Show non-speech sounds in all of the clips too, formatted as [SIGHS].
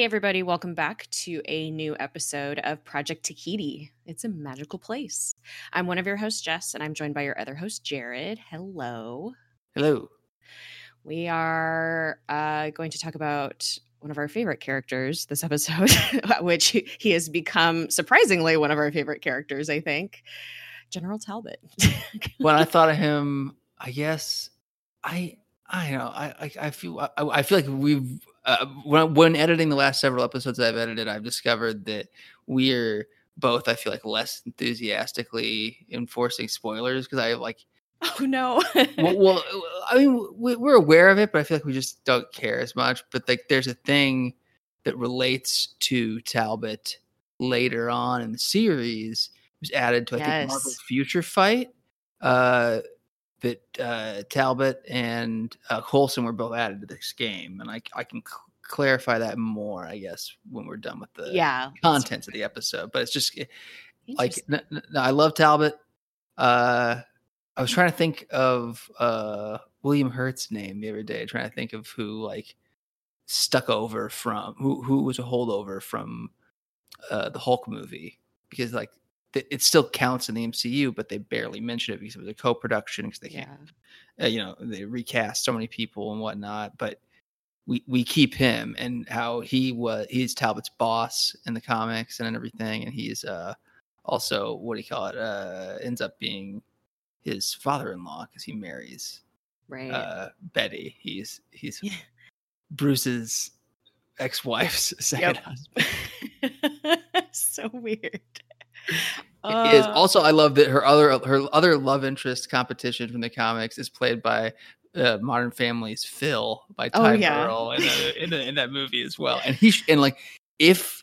Hey, everybody, welcome back to a new episode of Project Tahiti. It's a magical place. I'm one of your hosts, Jess, and I'm joined by your other host, Jared. Hello. Hello. We are uh, going to talk about one of our favorite characters this episode, [LAUGHS] which he has become surprisingly one of our favorite characters, I think General Talbot. [LAUGHS] when I thought of him, I guess I I know I I, I feel I, I, feel like we've uh, when when editing the last several episodes I've edited, I've discovered that we're both I feel like less enthusiastically enforcing spoilers because I like. [LAUGHS] Oh no! well, well, I mean, we're aware of it, but I feel like we just don't care as much. But like, there's a thing that relates to Talbot later on in the series It was added to I yes. think Marvel Future Fight. Uh, that uh, Talbot and uh, Coulson were both added to this game, and I I can cl- clarify that more, I guess, when we're done with the yeah contents of the episode. But it's just eh, like n- n- I love Talbot. Uh, I was trying to think of uh, William Hurt's name the other day, trying to think of who like stuck over from who who was a holdover from uh, the Hulk movie because like it still counts in the MCU, but they barely mention it because it was a co-production because they yeah. Uh, you know, they recast so many people and whatnot. But we we keep him and how he was he's Talbot's boss in the comics and everything, and he's uh also what do you call it? Uh, ends up being his father-in-law because he marries right uh, Betty. He's he's Bruce's ex-wife's [LAUGHS] second husband. [LAUGHS] so weird. Uh, is also I love that her other her other love interest competition from the comics is played by uh, Modern Family's Phil by Ty oh, yeah. Burrell in, a, in, a, in, that movie as well. And [LAUGHS] he and like if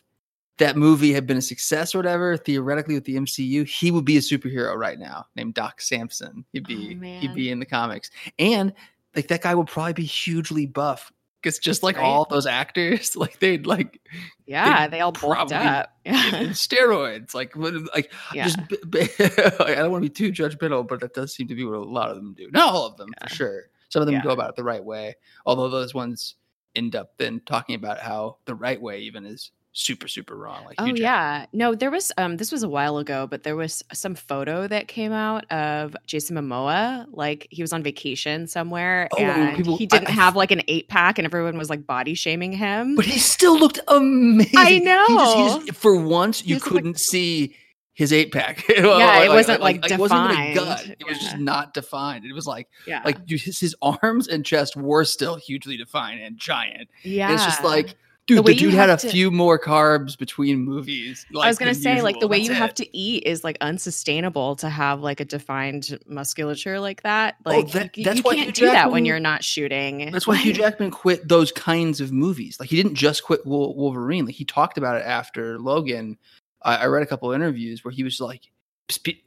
that movie had been a success or whatever, theoretically with the MCU, he would be a superhero right now named Doc Samson. He'd be oh, he'd be in the comics, and like that guy would probably be hugely buff because just like right? all those actors, [LAUGHS] like they'd like yeah, they'd they all bulked up. [LAUGHS] steroids, like like yeah. just [LAUGHS] I don't want to be too judgmental, but that does seem to be what a lot of them do. Not all of them yeah. for sure. Some of them yeah. go about it the right way, although those ones end up then talking about how the right way even is super super wrong like oh yeah no there was um this was a while ago but there was some photo that came out of jason momoa like he was on vacation somewhere oh, and people, he didn't I, have like an eight pack and everyone was like body shaming him but he still looked amazing i know he just, he just, for once you couldn't like, see his eight pack. [LAUGHS] yeah, like, it wasn't like, like, defined. It wasn't even a gut. It yeah. was just not defined. It was like, yeah, like his, his arms and chest were still hugely defined and giant. Yeah, and it's just like Dude, the, the dude had a to, few more carbs between movies. Like, I was gonna say, usual. like the way That's you it. have to eat is like unsustainable to have like a defined musculature like that. Oh, like oh, that, you, that's you why can't Hugh do Jackman, that when you're not shooting. That's why Hugh [LAUGHS] Jackman quit those kinds of movies. Like he didn't just quit Wolverine. Like he talked about it after Logan. I, I read a couple interviews where he was like,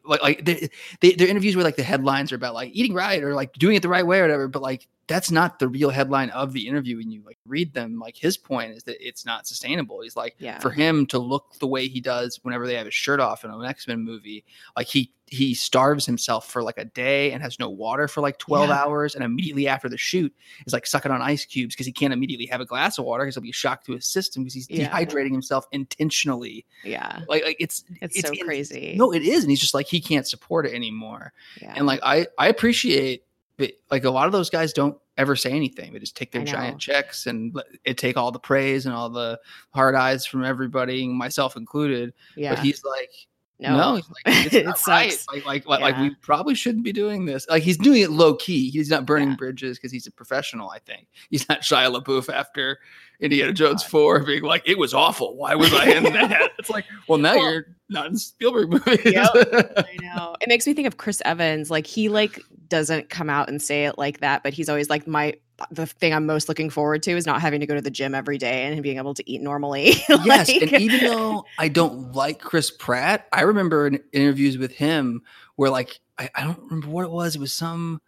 like like they, they, their interviews where like the headlines are about like eating right or like doing it the right way or whatever but like that's not the real headline of the interview when you like read them like his point is that it's not sustainable he's like yeah. for him to look the way he does whenever they have his shirt off in an x-men movie like he he starves himself for like a day and has no water for like 12 yeah. hours and immediately after the shoot is like sucking on ice cubes because he can't immediately have a glass of water because he'll be shocked to his system because he's yeah. dehydrating himself intentionally yeah like, like it's it's, it's so it's, crazy no it is and he's just like he can't support it anymore yeah. and like i i appreciate that like a lot of those guys don't ever say anything they just take their giant checks and it take all the praise and all the hard eyes from everybody myself included yeah. but he's like no, no like, it's [LAUGHS] it not right. Like, like, yeah. like, we probably shouldn't be doing this. Like, he's doing it low key. He's not burning yeah. bridges because he's a professional. I think he's not Shia LaBeouf after Indiana Jones Four, being like, "It was awful. Why was I in that?" [LAUGHS] it's like, well, now well, you're not in Spielberg movies. Yep, [LAUGHS] I know. It makes me think of Chris Evans. Like, he like doesn't come out and say it like that, but he's always like, "My the thing I'm most looking forward to is not having to go to the gym every day and being able to eat normally. like, [LAUGHS] yes, and even though [LAUGHS] I don't like Chris Pratt, I remember in interviews with him where like I, I don't remember what it was. It was some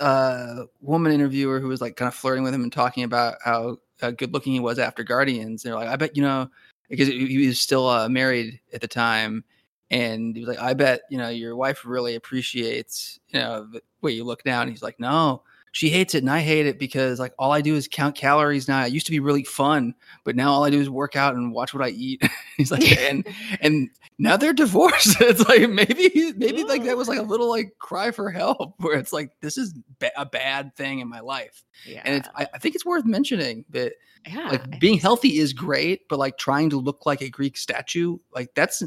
uh, woman interviewer who was like kind of flirting with him and talking about how uh, good looking he was after Guardians. And they're like, I bet you know because he was still uh, married at the time. And he was like, I bet, you know, your wife really appreciates, you know, the way you look now. And he's like, no, she hates it and I hate it because like all I do is count calories now. It used to be really fun, but now all I do is work out and watch what I eat. [LAUGHS] He's like, [LAUGHS] and and now they're divorced. [LAUGHS] it's like maybe maybe like that was like a little like cry for help where it's like this is ba- a bad thing in my life. Yeah. And it's, I, I think it's worth mentioning that yeah, like being healthy is great, but like trying to look like a Greek statue, like that's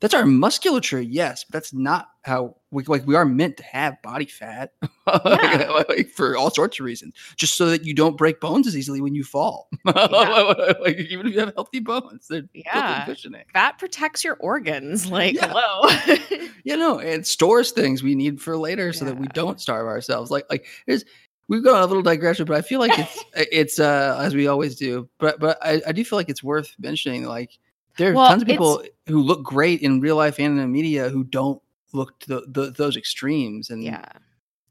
that's our musculature, yes, but that's not how we like we are meant to have body fat yeah. [LAUGHS] like, for all sorts of reasons, just so that you don't break bones as easily when you fall. [LAUGHS] Yeah. like even if you have healthy bones, they're yeah, cushioning. Fat protects your organs. Like yeah. hello, [LAUGHS] you know, it stores things we need for later, so that we don't starve ourselves. Like like there's we've gone a little digression, but I feel like it's it's uh as we always do. But but I, I do feel like it's worth mentioning like there are well, tons of people who look great in real life and in the media who don't look to the, the, those extremes. And yeah,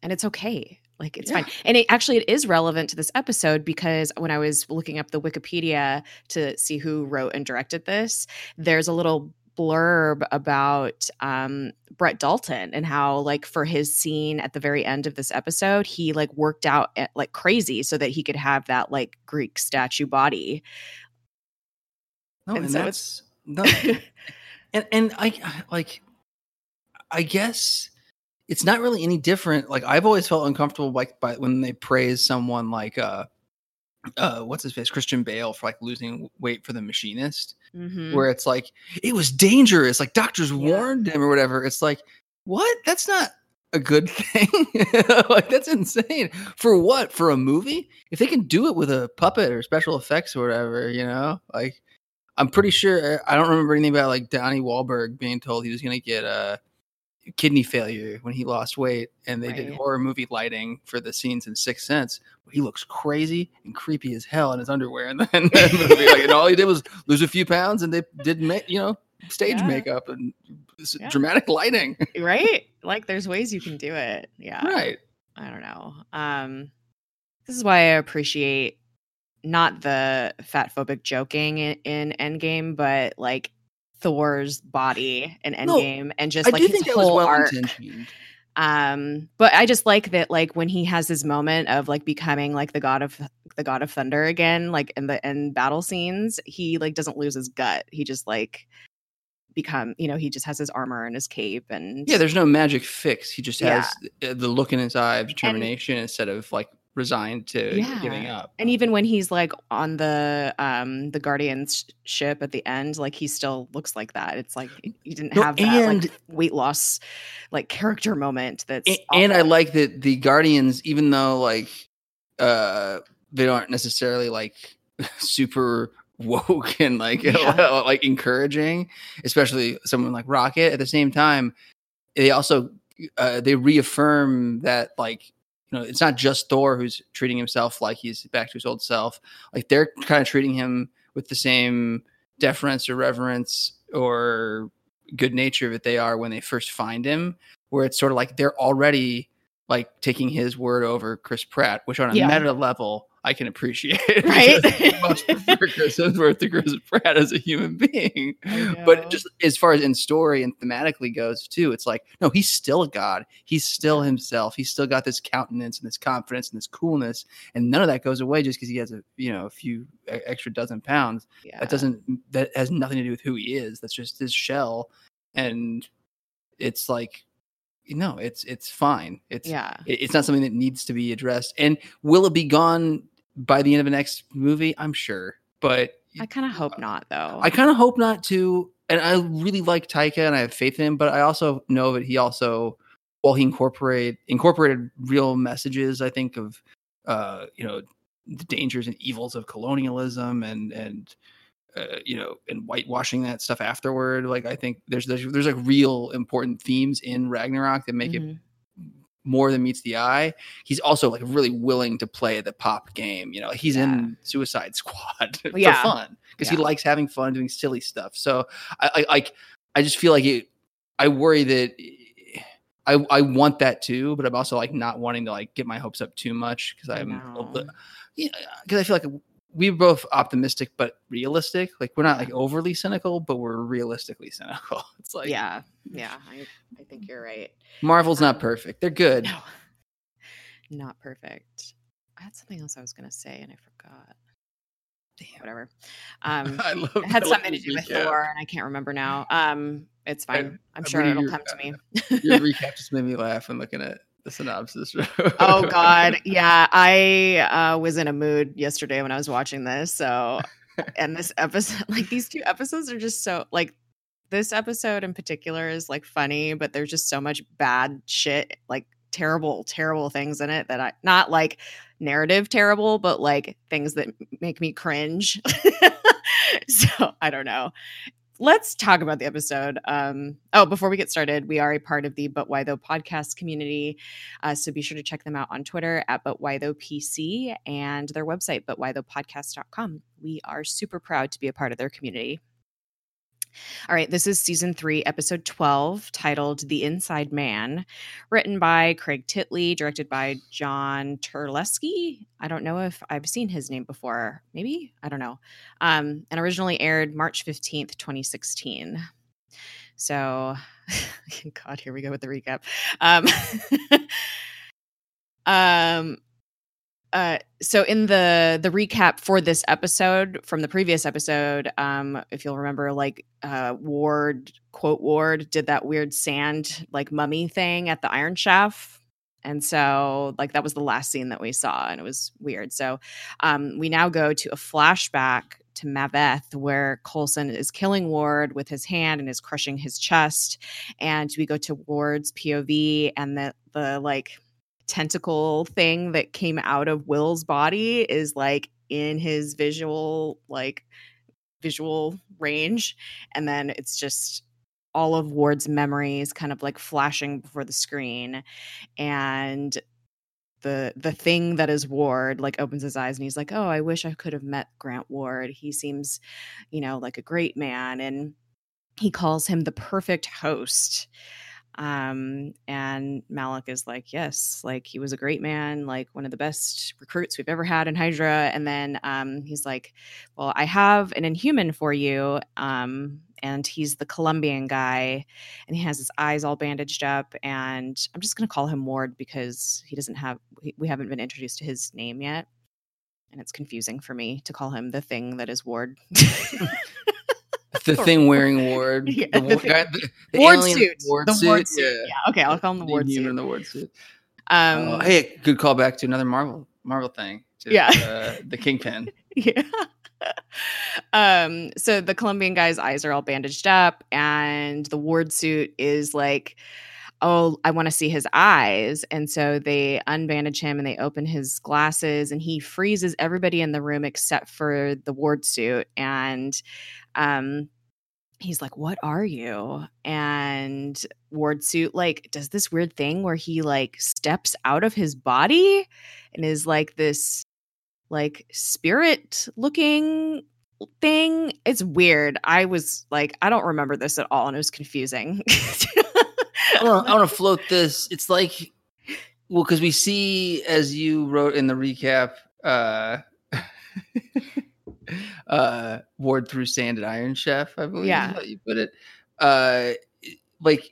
and it's okay. Like it's yeah. fine. And it actually it is relevant to this episode because when I was looking up the Wikipedia to see who wrote and directed this, there's a little blurb about um, Brett Dalton and how like for his scene at the very end of this episode, he like worked out at, like crazy so that he could have that like Greek statue body. No, and, and so that's no, [LAUGHS] and and I like, I guess it's not really any different. Like I've always felt uncomfortable like by when they praise someone like uh uh what's his face Christian Bale for like losing weight for the machinist, mm-hmm. where it's like it was dangerous. Like doctors yeah. warned him or whatever. It's like what? That's not a good [LAUGHS] thing. [LAUGHS] like that's insane. For what? For a movie? If they can do it with a puppet or special effects or whatever, you know, like I'm pretty sure I don't remember anything about like Donnie Wahlberg being told he was going to get a uh, kidney failure when he lost weight, and they right. did horror movie lighting for the scenes in Sixth Sense. He looks crazy and creepy as hell in his underwear, and then [LAUGHS] like, and all he did was lose a few pounds, and they did make you know stage yeah. makeup and yeah. dramatic lighting. right, like there's ways you can do it. Yeah, right. I don't know. Um, this is why I appreciate not the fat phobic joking in, in Endgame, but like Thor's body in Endgame no, and just like his whole well arc. Um, but I just like that, like when he has his moment of like becoming like the god of the god of thunder again, like in the in battle scenes, he like doesn't lose his gut. He just like become, you know, he just has his armor and his cape and yeah. There's no magic fix. He just has yeah. the look in his eye of determination and, instead of like resigned to yeah. giving up. And even when he's like on the um the Guardian's ship at the end, like he still looks like that. It's like he didn't no, have that like weight loss like character moment that's and, and, I like that the Guardians, even though like uh they aren't necessarily like [LAUGHS] super woke and like [LAUGHS] yeah. like encouraging, especially someone like Rocket. At the same time, they also uh, they reaffirm that like you know, it's not just Thor who's treating himself like he's back to his old self. Like they're kind of treating him with the same deference or reverence or good nature that they are when they first find him. Where it's sort of like they're already like taking his word over Chris Pratt, which on a yeah. meta level I can appreciate. [LAUGHS] Right. much [LAUGHS] prefer Chris Hemsworth to Chris Pratt as a human being. But just as far as in story and thematically goes too, it's like, no, he's still a god. He's still himself. He's still got this countenance and this confidence and this coolness. And none of that goes away just because he has a you know a few extra dozen pounds. Yeah. That doesn't that has nothing to do with who he is. That's just his shell. And it's like no, it's it's fine it's yeah it's not something that needs to be addressed and will it be gone by the end of the next movie, I'm sure. But I kind of hope not, though. I kind of hope not too. And I really like Taika, and I have faith in him. But I also know that he also, while he incorporate incorporated real messages, I think of, uh, you know, the dangers and evils of colonialism and and uh, you know and whitewashing that stuff afterward. Like I think there's there's there's like real important themes in Ragnarok that make mm-hmm. it more than meets the eye. He's also like really willing to play the pop game. You know, he's yeah. in Suicide Squad [LAUGHS] for yeah. fun because yeah. he likes having fun doing silly stuff. So I like I, I just feel like it. I worry that I I want that too, but I'm also like not wanting to like get my hopes up too much because I'm because yeah, I feel like we're both optimistic but realistic. Like we're not like overly cynical, but we're realistically cynical. [LAUGHS] It's like yeah, yeah. I I think you're right. Marvel's um, not perfect. They're good. No. [LAUGHS] not perfect. I had something else I was going to say and I forgot. Damn. Whatever. [LAUGHS] Um, I love, it had something to do with Thor, and I can't remember now. Um, it's fine. I, am sure it'll your, come to me. your recap just made me laugh when looking at the synopsis. oh [LAUGHS] God, yeah. I uh, was in a mood yesterday when I was watching this. So, [LAUGHS] and this episode, [LAUGHS] like these two episodes, are just so like this episode in particular is like funny, but there's just so much bad shit, like terrible, terrible things in it that I not like narrative terrible, but like things that make me cringe. so I don't know. Let's talk about the episode. Um, oh, before we get started, we are a part of the But Why Though podcast community. Uh, so be sure to check them out on Twitter at But Why Though PC and their website, butwhythoughpodcast.com. We are super proud to be a part of their community. All right, this is season three, episode 12, titled The Inside Man, written by Craig Titley, directed by John Terlesky. I don't know if I've seen his name before. Maybe? I don't know. Um, and originally aired March 15th, 2016. So, [LAUGHS] God, here we go with the recap. Um, [LAUGHS] um uh, so in the the recap for this episode from the previous episode, um, if you'll remember, like uh, Ward quote Ward did that weird sand like mummy thing at the Iron Chef, and so like that was the last scene that we saw, and it was weird. So um, we now go to a flashback to Maveth, where Coulson is killing Ward with his hand and is crushing his chest, and we go to Ward's POV and the the like tentacle thing that came out of Will's body is like in his visual like visual range and then it's just all of Ward's memories kind of like flashing before the screen and the the thing that is Ward like opens his eyes and he's like, "Oh, I wish I could have met Grant Ward. He seems, you know, like a great man." And he calls him the perfect host. Um, and Malik is like, yes, like he was a great man, like one of the best recruits we've ever had in Hydra. And then um, he's like, well, I have an inhuman for you. Um, and he's the Colombian guy, and he has his eyes all bandaged up. And I'm just going to call him Ward because he doesn't have, we haven't been introduced to his name yet. And it's confusing for me to call him the thing that is Ward. [LAUGHS] the [LAUGHS] thing wearing Ward, [LAUGHS] yeah, the, the, guy, the, the Ward suit, Ward the suit. Ward suit. Yeah. yeah. okay, I'll call him the, Ward suit. In the Ward suit. Um, uh, hey, good call back to another Marvel Marvel thing. To, yeah, uh, the Kingpin. [LAUGHS] yeah. um. So the Colombian guy's eyes are all bandaged up, and the Ward suit is like oh, I want to see his eyes. And so they unbandage him and they open his glasses and he freezes everybody in the room except for the ward suit. And um, he's like, What are you? And Ward Suit like does this weird thing where he like steps out of his body and is like this like spirit looking thing. It's weird. I was like, I don't remember this at all, and it was confusing. I want to [LAUGHS] float this. It's like, well, because we see, as you wrote in the recap, uh, [LAUGHS] [LAUGHS] uh, Ward through sand at Iron Chef, I believe yeah. how you put it. Uh, like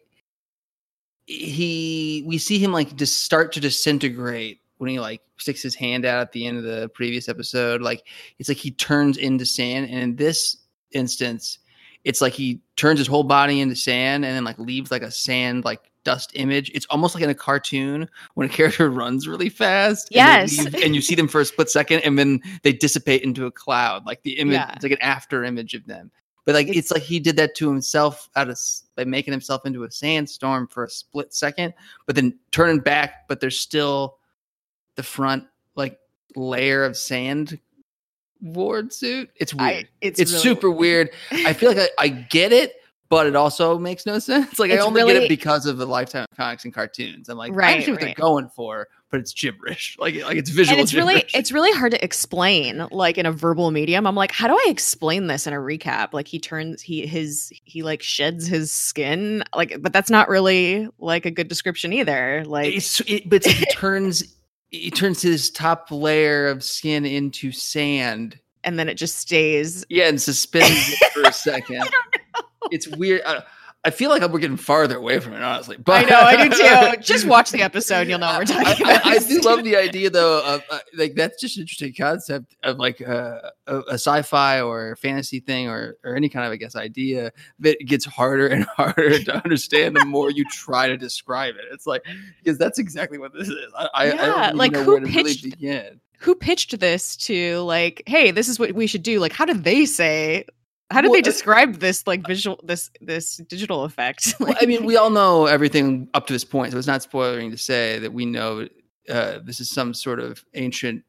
he, we see him like just start to disintegrate when he like sticks his hand out at the end of the previous episode. Like it's like he turns into sand, and in this instance, it's like he turns his whole body into sand and then like leaves like a sand like dust image. It's almost like in a cartoon when a character [LAUGHS] runs really fast. Yes. And, leave, and you see them for a split second and then they dissipate into a cloud. Like the image, yeah. it's like an after image of them. But like it's, it's, like he did that to himself out of by making himself into a sandstorm for a split second, but then turning back, but there's still the front like layer of sand ward suit. It's weird. I, it's it's really super weird. I feel like I, I get it, but it also makes no [LAUGHS] sense. Like it's I only really, get it because of the lifetime of comics and cartoons. I'm like, right, I understand what right. they're going for, but it's gibberish. [LAUGHS] Like like it's visual. And it's gibberish. really it's really hard to explain like in a verbal medium. I'm like, how do I explain this in a recap? Like he turns he his he like sheds his skin. Like, but that's not really like a good description either. Like it's it, but he turns he turns his top layer of skin into sand and then it just stays yeah and suspends it for a second [LAUGHS] it's weird. Uh, I feel like we're getting farther away from it, honestly. But I know, I do too. [LAUGHS] Just watch the episode, you'll know what we're talking I, about. I, I do love the idea, though. Of uh, like that's just an interesting concept of like uh, a, a, sci-fi or fantasy thing, or or any kind of I guess idea that gets harder and [LAUGHS] harder to understand the more you try to describe it. It's like because that's exactly what this is. I, yeah, I, like who pitched really who pitched this to like, hey, this is what we should do? Like, how did they say how did well, they uh, describe this like visual this this digital effect? well, I mean, [LAUGHS] we all know everything up to this point, so it's not spoiling to say that we know uh, this is some sort of ancient,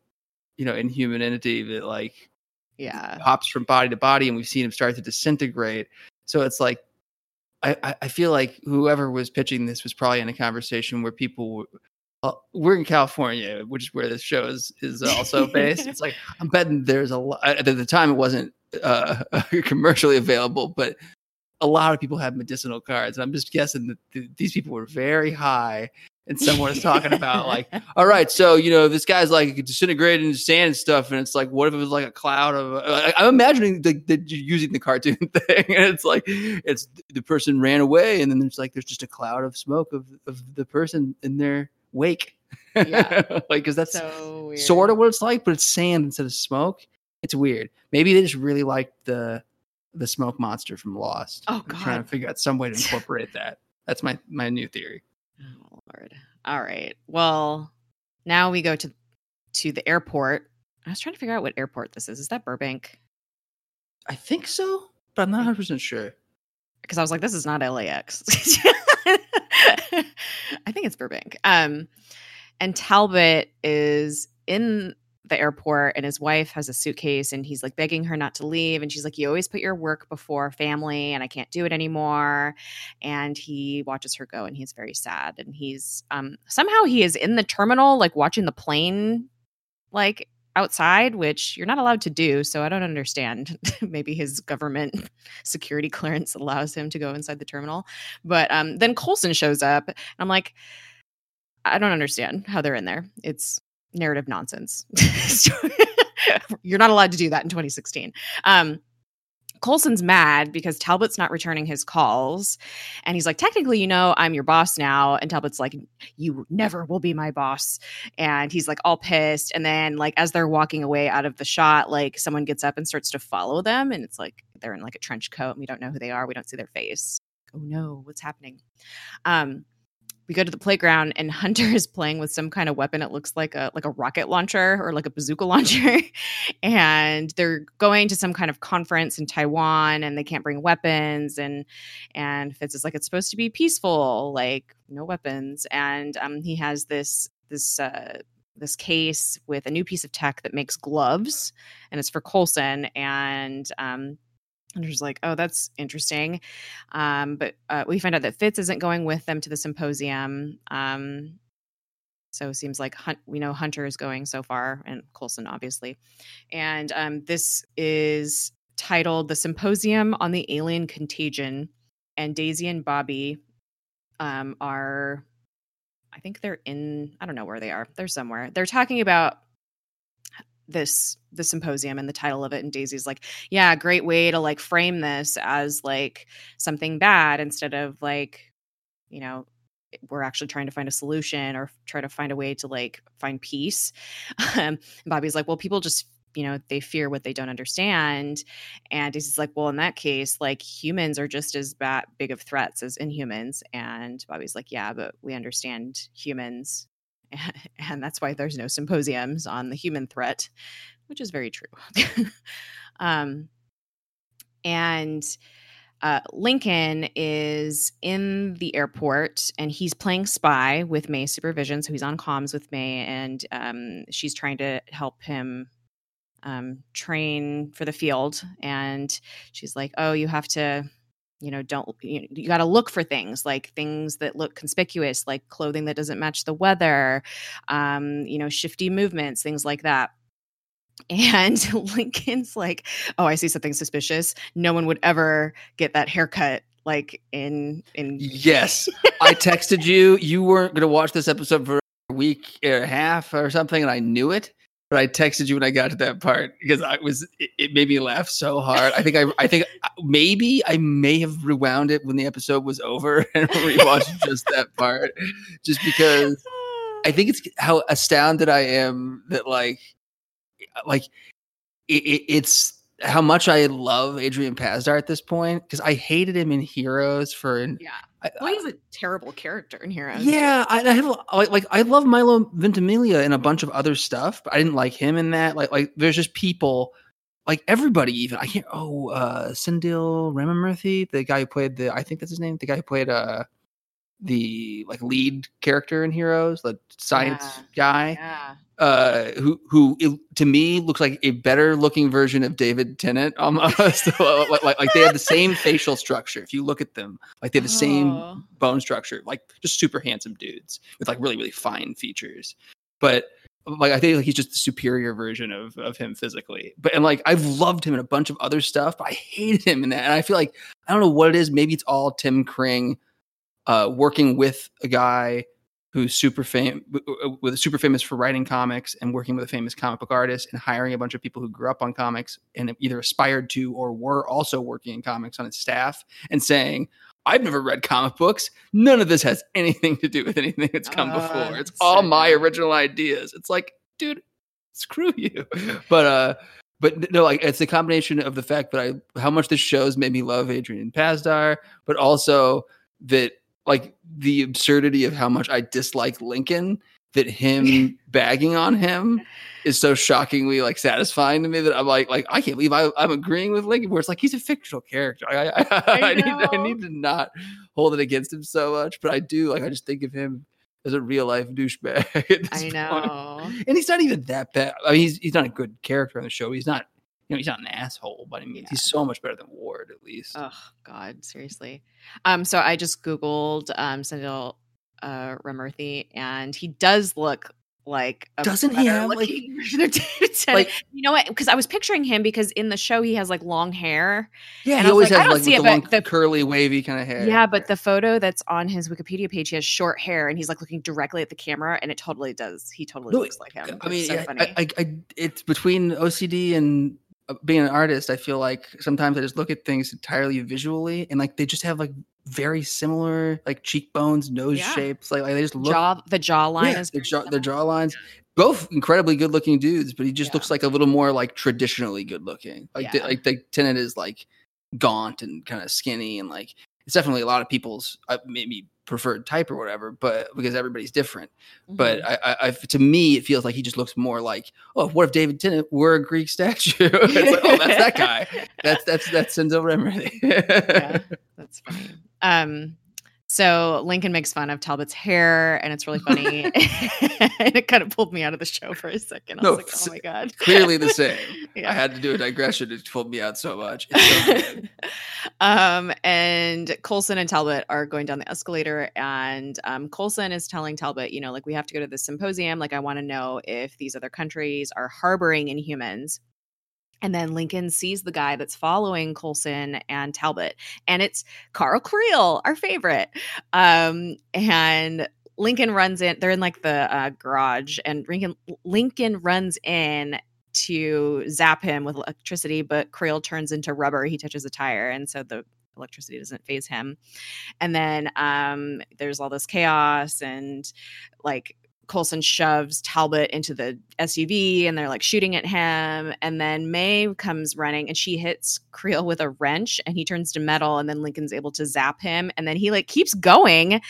you know, inhuman entity that like yeah hops from body to body, and we've seen him start to disintegrate. So it's like I, I feel like whoever was pitching this was probably in a conversation where people uh, we're in California, which is where this show is is also based. [LAUGHS] it's like I'm betting there's a lot. At the time, it wasn't uh, [LAUGHS] commercially available, but a lot of people have medicinal cards. And I'm just guessing that th- these people were very high. And someone is talking about [LAUGHS] like, all right, so you know this guy's like disintegrated into sand and stuff, and it's like, what if it was like a cloud of? Uh, I'm imagining the, the using the cartoon [LAUGHS] thing, and it's like, it's the person ran away, and then there's like there's just a cloud of smoke of of the person in their wake, yeah, like because that's so sort of what it's like, but it's sand instead of smoke. It's weird. Maybe they just really liked the the smoke monster from Lost. Oh God! trying to figure out some way to [LAUGHS] incorporate that. That's my my new theory. Oh Lord! All right. Well, now we go to to the airport. I was trying to figure out what airport this is. Is that Burbank? I think so, but I'm not 100 percent sure. Because I was like, this is not LAX. [LAUGHS] I think it's Burbank. Um, and Talbot is in the airport and his wife has a suitcase and he's like begging her not to leave and she's like you always put your work before family and I can't do it anymore and he watches her go and he's very sad and he's um somehow he is in the terminal like watching the plane like outside which you're not allowed to do so I don't understand [LAUGHS] maybe his government [LAUGHS] security clearance allows him to go inside the terminal but um then Coulson shows up and I'm like I don't understand how they're in there. It's narrative nonsense. [LAUGHS] You're not allowed to do that in 2016. Um, Coulson's mad because Talbot's not returning his calls. And he's like, technically, you know, I'm your boss now. And Talbot's like, you never will be my boss. And he's like, all pissed. And then, like, as they're walking away out of the shot, like, someone gets up and starts to follow them. And it's like, they're in like a trench coat and we don't know who they are. We don't see their face. Oh no, what's happening? Um, we go to the playground and [LAUGHS] Hunter is playing with some kind of weapon. It looks like a like a rocket launcher or like a bazooka [LAUGHS] launcher. and they're going to some kind of conference in Taiwan and they can't bring weapons. And and Fitz is like, it's supposed to be peaceful, like no weapons. And um, he has this this uh this case with a new piece of tech that makes gloves and it's for Coulson and um and she's like, oh, that's interesting. Um, but uh, we find out that Fitz isn't going with them to the symposium. Um, so it seems like Hunt, we know Hunter is going so far, and Coulson, obviously. And um, this is titled The Symposium on the Alien Contagion. And Daisy and Bobby um, are, I think they're in, I don't know where they are. They're somewhere. They're talking about this the symposium and the title of it and daisy's like yeah great way to like frame this as like something bad instead of like you know we're actually trying to find a solution or try to find a way to like find peace. [LAUGHS] Um, bobby's like well people just you know they fear what they don't understand. And daisy's like well in that case like humans are just as bad big of threats as inhumans. And bobby's like yeah but we understand humans [LAUGHS] and that's why there's no symposiums on the human threat, which is very true. [LAUGHS] um, and uh, Lincoln is in the airport and he's playing spy with May's supervision. So he's on comms with May and um, she's trying to help him um, train for the field. And she's like, Oh, you have to you know don't you, you got to look for things like things that look conspicuous like clothing that doesn't match the weather um you know shifty movements things like that. [LAUGHS] And lincoln's like oh i see something suspicious. No one would ever get that haircut like in in yes. I texted you. You weren't going to watch this episode for a week and a half or something and i knew it but I texted you when I got to that part because I was it, it, made me laugh so hard. I think I I think uh, maybe I may have rewound it when the episode was over [LAUGHS] and rewatched just that part, just because I think it's how astounded I am that like uh, like it, it's how much I love Adrian Pasdar at this point because I hated him in Heroes for yeah. Well, he's a terrible character in Heroes. Yeah, I, I have like, like I love Milo Ventimiglia in a bunch of other stuff, but I didn't like him in that. Like like there's just people like everybody even I can't oh uh Sendhil Ramamurthy, the guy who played the I think that's his name, the guy who played uh the like lead character in Heroes, the science yeah. guy. Yeah uh, who who to me looks like a better looking version of David Tennant almost. [LAUGHS] like, like, like they have the same facial structure. If you look at them, like they have the oh. same bone structure, like just super handsome dudes with like really really fine features. But like I think like he's just the superior version of of him physically. But and like I've loved him in a bunch of other stuff, but I hated him in that. And I feel like I don't know what it is. Maybe it's all Tim Kring uh, working with a guy who's super famous with super famous for writing comics and working with a famous comic book artist and hiring a bunch of people who grew up on comics and either aspired to or were also working in comics on its staff and saying I've never read comic books. None of this has anything to do with anything that's come uh, before. It's all my original ideas. It's like, dude, screw you. [LAUGHS] But uh but no, like it's a combination of the fact that I how much this show's made me love Adrian Pasdar, but also that like the absurdity of how much I dislike Lincoln that him bagging on him is so shockingly like satisfying to me that I'm like like I can't believe I, am agreeing with Lincoln where it's like he's a fictional character. I I, [LAUGHS] I, I need I need to not hold it against him so much, but I do like I just think of him as a real life douchebag. [LAUGHS] I know, point. and he's not even that bad. I mean, he's he's not a good character on the show. He's not you know, he's not an asshole, but I mean, yeah. he's so much better than Ward, at least. Oh God, seriously. Um, so I just googled um Sendhil uh Ramamurthy, and he does look like doesn't he have like, [LAUGHS] like you know what because i was picturing him because in the show he has like long hair yeah he always like, has like the, it, long, the curly wavy kind of hair yeah but the photo that's on his wikipedia page he has short hair and he's like looking directly at the camera and it totally does he totally no, looks like him i mean so yeah, I, I, I, it's between ocd and being an artist, I feel like sometimes I just look at things entirely visually, and like they just have like very similar like cheekbones, nose yeah. shapes. Like, like they just look jaw. The jawline yeah, is the jaw. The jawlines. Both incredibly good looking dudes, but he just yeah. looks like a little more like traditionally good looking. Like the, like the Tennant is like gaunt and kind of skinny, and like it's definitely a lot of people's uh, maybe preferred type or whatever, but because everybody's different. Mm-hmm. But I, I, I, to me, it feels like he just looks more like, oh, what if David Tennant were a Greek statue? [LAUGHS] like, oh, that's that guy. That's that's that's Sendhil Ramamurthy. yeah, [LAUGHS] that's funny. Um, so Lincoln makes fun of Talbot's hair, and it's really funny. [LAUGHS] [LAUGHS] and it kind of pulled me out of the show for a second. I no, was like, "Oh my god!" Clearly the same. [LAUGHS] yeah. I had to do a digression. It pulled me out so much. So um, and Coulson and Talbot are going down the escalator, and um, Coulson is telling Talbot, you know, like we have to go to the symposium. Like I want to know if these other countries are harboring Inhumans. And then Lincoln sees the guy that's following Coulson and Talbot, and it's Carl Creel, our favorite. Um, and Lincoln runs in. They're in like the uh, garage, and Lincoln Lincoln runs in to zap him with electricity, but Creel turns into rubber. He touches a tire, and so the electricity doesn't phase him. And then um, there's all this chaos, and like Coulson shoves Talbot into the SUV and they're like shooting at him. And then May comes running and she hits Creel with a wrench and he turns to metal. And then Lincoln's able to zap him. And then he like keeps going.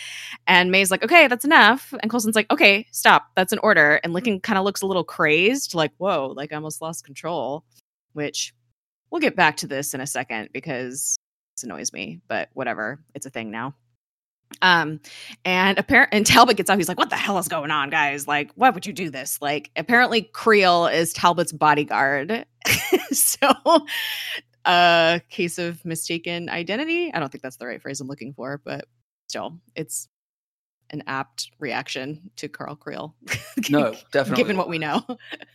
And May's like, okay, that's enough. And Coulson's like, okay, stop. That's an order. And Lincoln kind of looks a little crazed, like, whoa, like I almost lost control, which we'll get back to this in a second because this annoys me, but whatever. It's a thing now. Um, and apparently, and Talbot gets out. He's like, "What the hell is going on, guys? Like, why would you do this?" Like, apparently, Creel is Talbot's bodyguard. [LAUGHS] so, a case of mistaken identity. I don't think that's the right phrase I'm looking for, but still, it's an apt reaction to Carl Creel. no, [LAUGHS] definitely. Given what we know.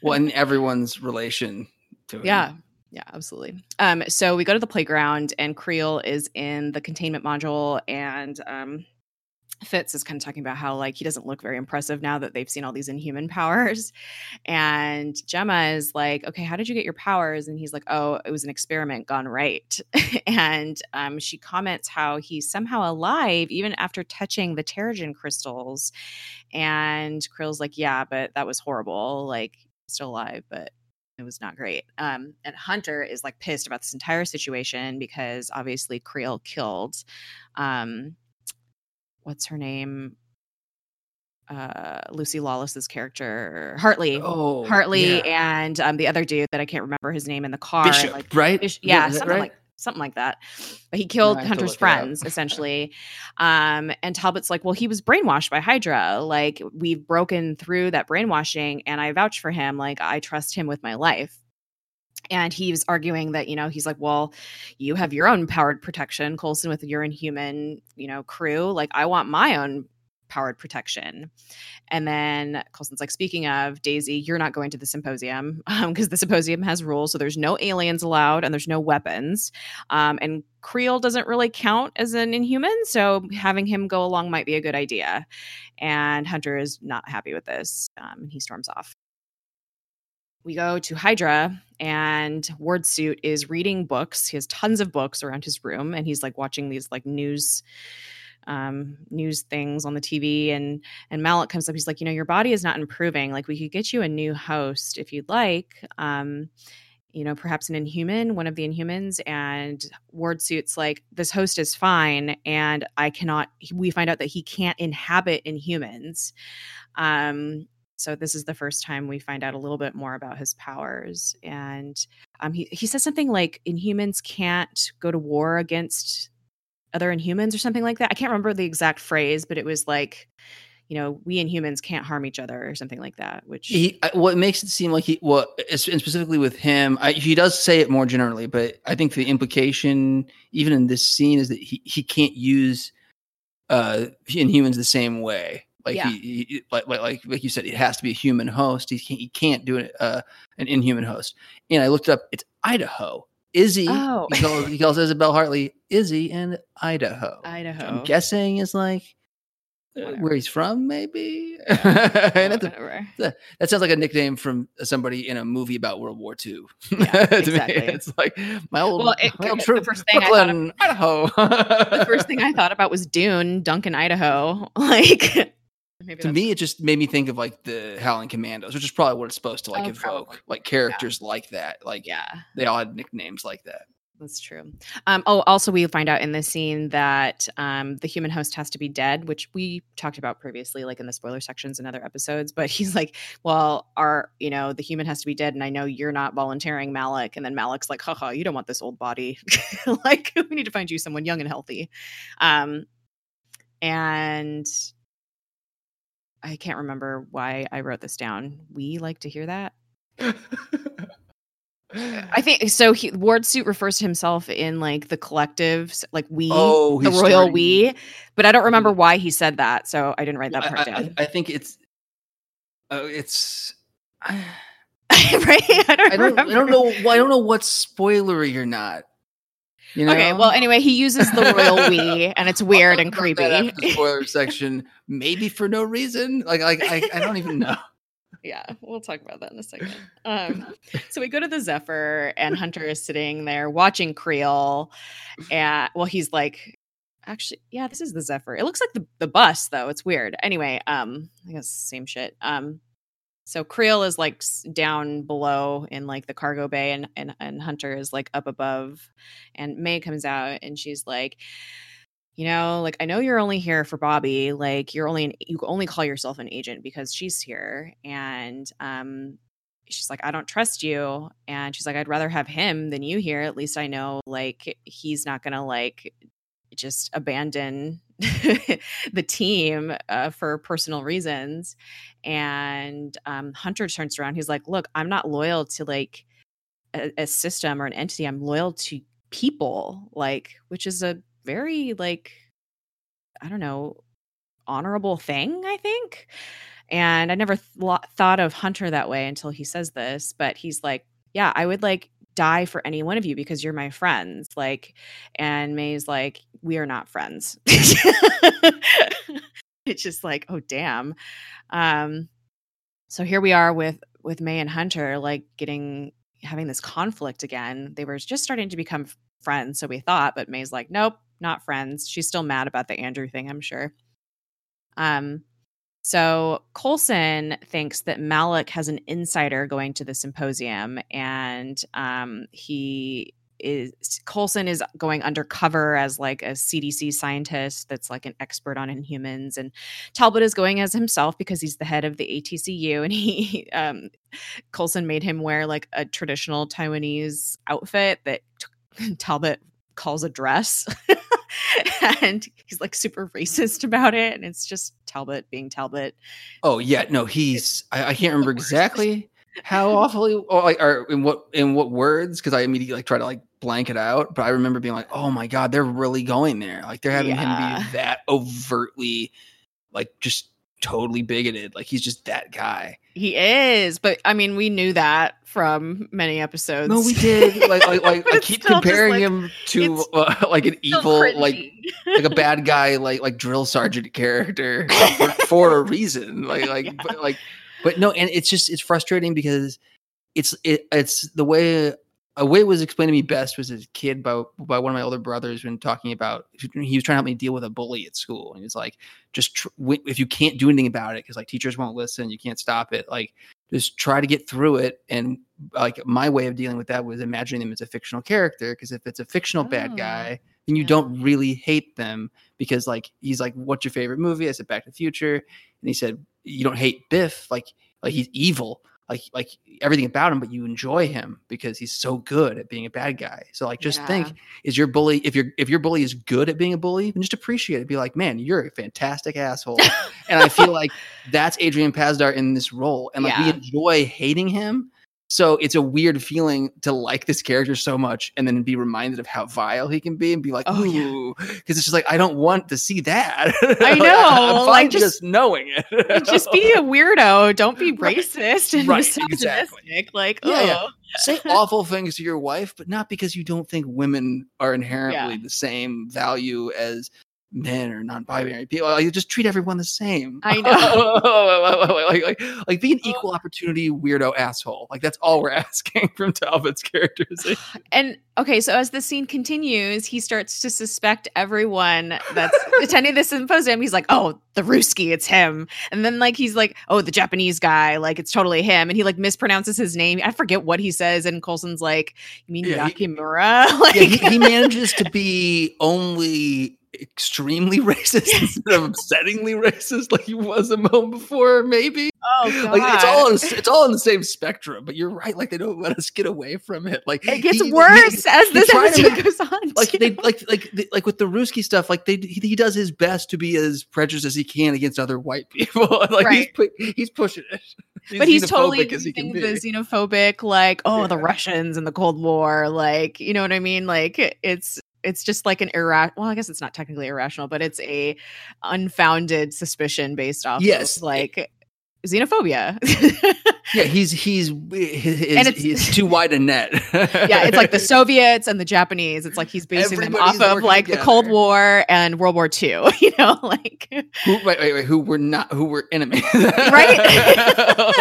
well, and everyone's relation to him. Yeah. Yeah, absolutely. Um, so we go to the playground, and Creel is in the containment module, and um, Fitz is kind of talking about how like he doesn't look very impressive now that they've seen all these inhuman [LAUGHS] powers. And Jemma is like, okay, how did you get your powers? And he's like, oh, it was an experiment gone right. [LAUGHS] and um, she comments how he's somehow alive even after touching the Terrigen crystals. And Creel's like, yeah, but that was horrible. Like, still alive, but it was not great. Um, and Hunter is like pissed about this entire situation because obviously Creel killed um, what's her name? Uh, Lucy Lawless's character, Hartley. Oh, Hartley, yeah. and um, the other dude that I can't remember his name in the car. Bishop, like, right? Bish- yeah, yeah something right? like something like that. But he killed Hunter's friends essentially. Um, and Talbot's like, well, he was brainwashed by Hydra. Like we've broken through that brainwashing, and I vouch for him. Like I trust him with my life and he was arguing that you know he's like well you have your own powered protection coulson with your inhuman you know crew like i want my own powered protection. And then coulson's like speaking of daisy you're not going to the symposium because [LAUGHS] um, the symposium has rules so there's no aliens allowed and there's no weapons. Um, and creel doesn't really count as an inhuman so having him go along might be a good idea. And hunter is not happy with this um, and he storms off. We go to Hydra, and Ward Suit is reading books. He has tons of books around his room, and he's like watching these like news um, news things on the TV. And and Malik comes up. He's like, you know, your body is not improving. Like we could get you a new host if you'd like. Um, you know, perhaps an inhuman, one of the inhumans. And Ward Suit's like, this host is fine, and I cannot. We find out that he can't inhabit inhumans. Um, so this is the first time we find out a little bit more about his powers. And um, he, he says something like Inhumans can't go to war against other Inhumans or something like that. I can't remember the exact phrase, but it was like, you know, we Inhumans can't harm each other or something like that. Which he, what makes it seem like he, well, and specifically with him, I, he does say it more generally, but I think the implication, even in this scene, is that he he can't use uh Inhumans the same way. Like yeah. he, he, like, like like you said, it has to be a human host. He can't, he can't do it uh, an inhuman host. And I looked up. It's Idaho. Izzy. Oh. he, calls, he calls Isabelle Hartley Izzy and Idaho. Idaho. I'm guessing is like uh, where he's from, maybe. Yeah, [LAUGHS] whatever. A, that sounds like a nickname from somebody in a movie about World War II. Yeah, [LAUGHS] exactly. me, it's like my old, well, it, my old the first thing Brooklyn, I thought of, Idaho. the first thing I [LAUGHS] thought about was Dune, Duncan, Idaho. Like Maybe to me, it just made me think of like the Howling Commandos, which is probably what it's supposed to like oh, evoke, probably. like characters yeah. like that. Like, yeah, they all had nicknames like that. That's true. Um, oh, also, we find out in this scene that um, the human host has to be dead, which we talked about previously, like in the spoiler sections and other episodes. But [LAUGHS] he's like, "Well, our, you know, the human has to be dead, and I know you're not volunteering, Malik." And then Malik's like, "Haha, you don't want this old body. [LAUGHS] like, [LAUGHS] we need to find you someone young and healthy." Um, and I can't remember why I wrote this down. We like to hear that. I [LAUGHS] think so. He, Ward Suit refers to himself in like the collectives, like we, oh, the royal starting, we, but I don't remember why he said that, so I didn't write that part I, down. I, I think it's, uh, it's, [SIGHS] [LAUGHS] right. I don't. I don't, I don't know. Well, I don't know what's spoilery or not. You know? Okay. Well, anyway, he uses the royal we, and it's weird and creepy. spoiler section, maybe for no reason. Like, like I, I don't even know. [LAUGHS] Yeah, we'll talk about that in a second. Um, so we go to the Zephyr, and Hunter is sitting there watching Creel. And well, he's like, actually, yeah, this is the Zephyr. It looks like the, the bus, though. It's weird. Anyway, um, I guess same shit. Um, so Creel is like down below in like the cargo bay and, and and Hunter is like up above. And May comes out and she's like you know like I know you're only here for Bobby like you're only an, you only call yourself an agent because she's here. And um she's like I don't trust you. And she's like I'd rather have him than you here. At least I know like he's not to like just abandon [LAUGHS] the team uh, for personal reasons. And um, Hunter turns around. He's like, "Look, I'm not loyal to like a, a system or an entity. I'm loyal to people, like, which is a very like, I don't know, honorable thing. I think." And I never th- thought of Hunter that way until he says this. But he's like, "Yeah, I would like die for any one of you because you're my friends. Like, and May's like, we are not friends. [LAUGHS] it's just like, oh damn. Um, so here we are with with May and Hunter, like getting having this conflict again. They were just starting to become friends, so we thought, but May's like, nope, not friends. She's still mad about the Andrew thing, I'm sure. Um, so Coulson thinks that Malik has an insider going to the symposium, and um, he is Coulson is going undercover as like a CDC scientist that's like an expert on inhumans, and Talbot is going as himself because he's the head of the ATCU, and he [LAUGHS] um, Coulson made him wear like a traditional Taiwanese outfit that [LAUGHS] Talbot calls a dress. [LAUGHS] and he's like super racist about it and it's just talbot being talbot oh yeah no he's i, I can't remember exactly how awfully or, like, or in what in what words because i immediately like try to like blank it out but i remember being like oh my god they're really going there like they're having yeah. him be that overtly like just totally bigoted like he's just that guy. He is but i mean we knew that from many episodes. No we did. [LAUGHS] Like like, like i keep comparing like, him to uh, [LAUGHS] like an evil like like a bad guy like like drill sergeant character [LAUGHS] for, for a reason. Like like yeah. but, like but no and it's just it's frustrating because it's it, it's the way a way it was explained to me best was as a kid by by one of my older brothers when talking about he was trying to help me deal with a bully at school. And he was like just tr- if you can't do anything about it because like teachers won't listen you can't stop it like just try to get through it. And like my way of dealing with that was imagining them as a fictional character because if it's a fictional oh, bad guy then you yeah. don't really hate them because like he's like what's your favorite movie? I said back to the future. And he said you don't hate biff like like he's evil like like everything about him, but you enjoy him because he's so good at being a bad guy. So like just yeah. think, is your bully if your if your bully is good at being a bully, then just appreciate it. Be like, man, you're a fantastic asshole. [LAUGHS] and I feel like that's Adrian Pasdar in this role. And like yeah. we enjoy hating him so it's a weird feeling to like this character so much and then be reminded of how vile he can be and be like, oh, ooh, because yeah. it's just like I don't want to see that. [LAUGHS] I know, like just, just, knowing it. just be a weirdo. Don't be [LAUGHS] racist and right, misogynistic. Exactly. Like, yeah, yeah, oh. say [LAUGHS] awful things to your wife, but not because you don't think women are inherently yeah. the same value as men or non-binary people. You just treat everyone the same. I [LAUGHS] know. like, like, like, be an equal opportunity weirdo asshole. Like that's all we're [LAUGHS] asking from Talbot's characters. [SIGHS] And okay, so as the scene continues, he starts to suspect everyone that's [LAUGHS] attending this symposium. He's like, "Oh, the Ruski, it's him." And then like he's like, "Oh, the Japanese guy, like it's totally him." And he like mispronounces his name. I forget what he says. And Coulson's like, "You mean yeah, Yakimura?" He, like, yeah, he, he manages to be only extremely [LAUGHS] racist instead of upsettingly racist like he was a moment before maybe oh God. like it's all it's all in the same spectrum but you're right like they don't let us get away from it like it gets he, worse he, as this episode goes on like they like like they, like with the Ruski stuff like they he, he, does his best to be as prejudiced as he can against other white people [LAUGHS] like right. he's, he's pushing it he's but he's totally the xenophobic like oh yeah. the Russians and the Cold War like you know what I mean like it's it's just like an irrational well i guess it's not technically irrational but it's a unfounded suspicion based off yes of like xenophobia. Yeah [LAUGHS] he's he's his, and it's, he's too wide a net. [LAUGHS] Yeah it's like the [LAUGHS] soviets and the japanese. It's like he's basing them off of like together. the cold war and world war ii you know like who, wait, wait, wait, who were not who were enemies? Right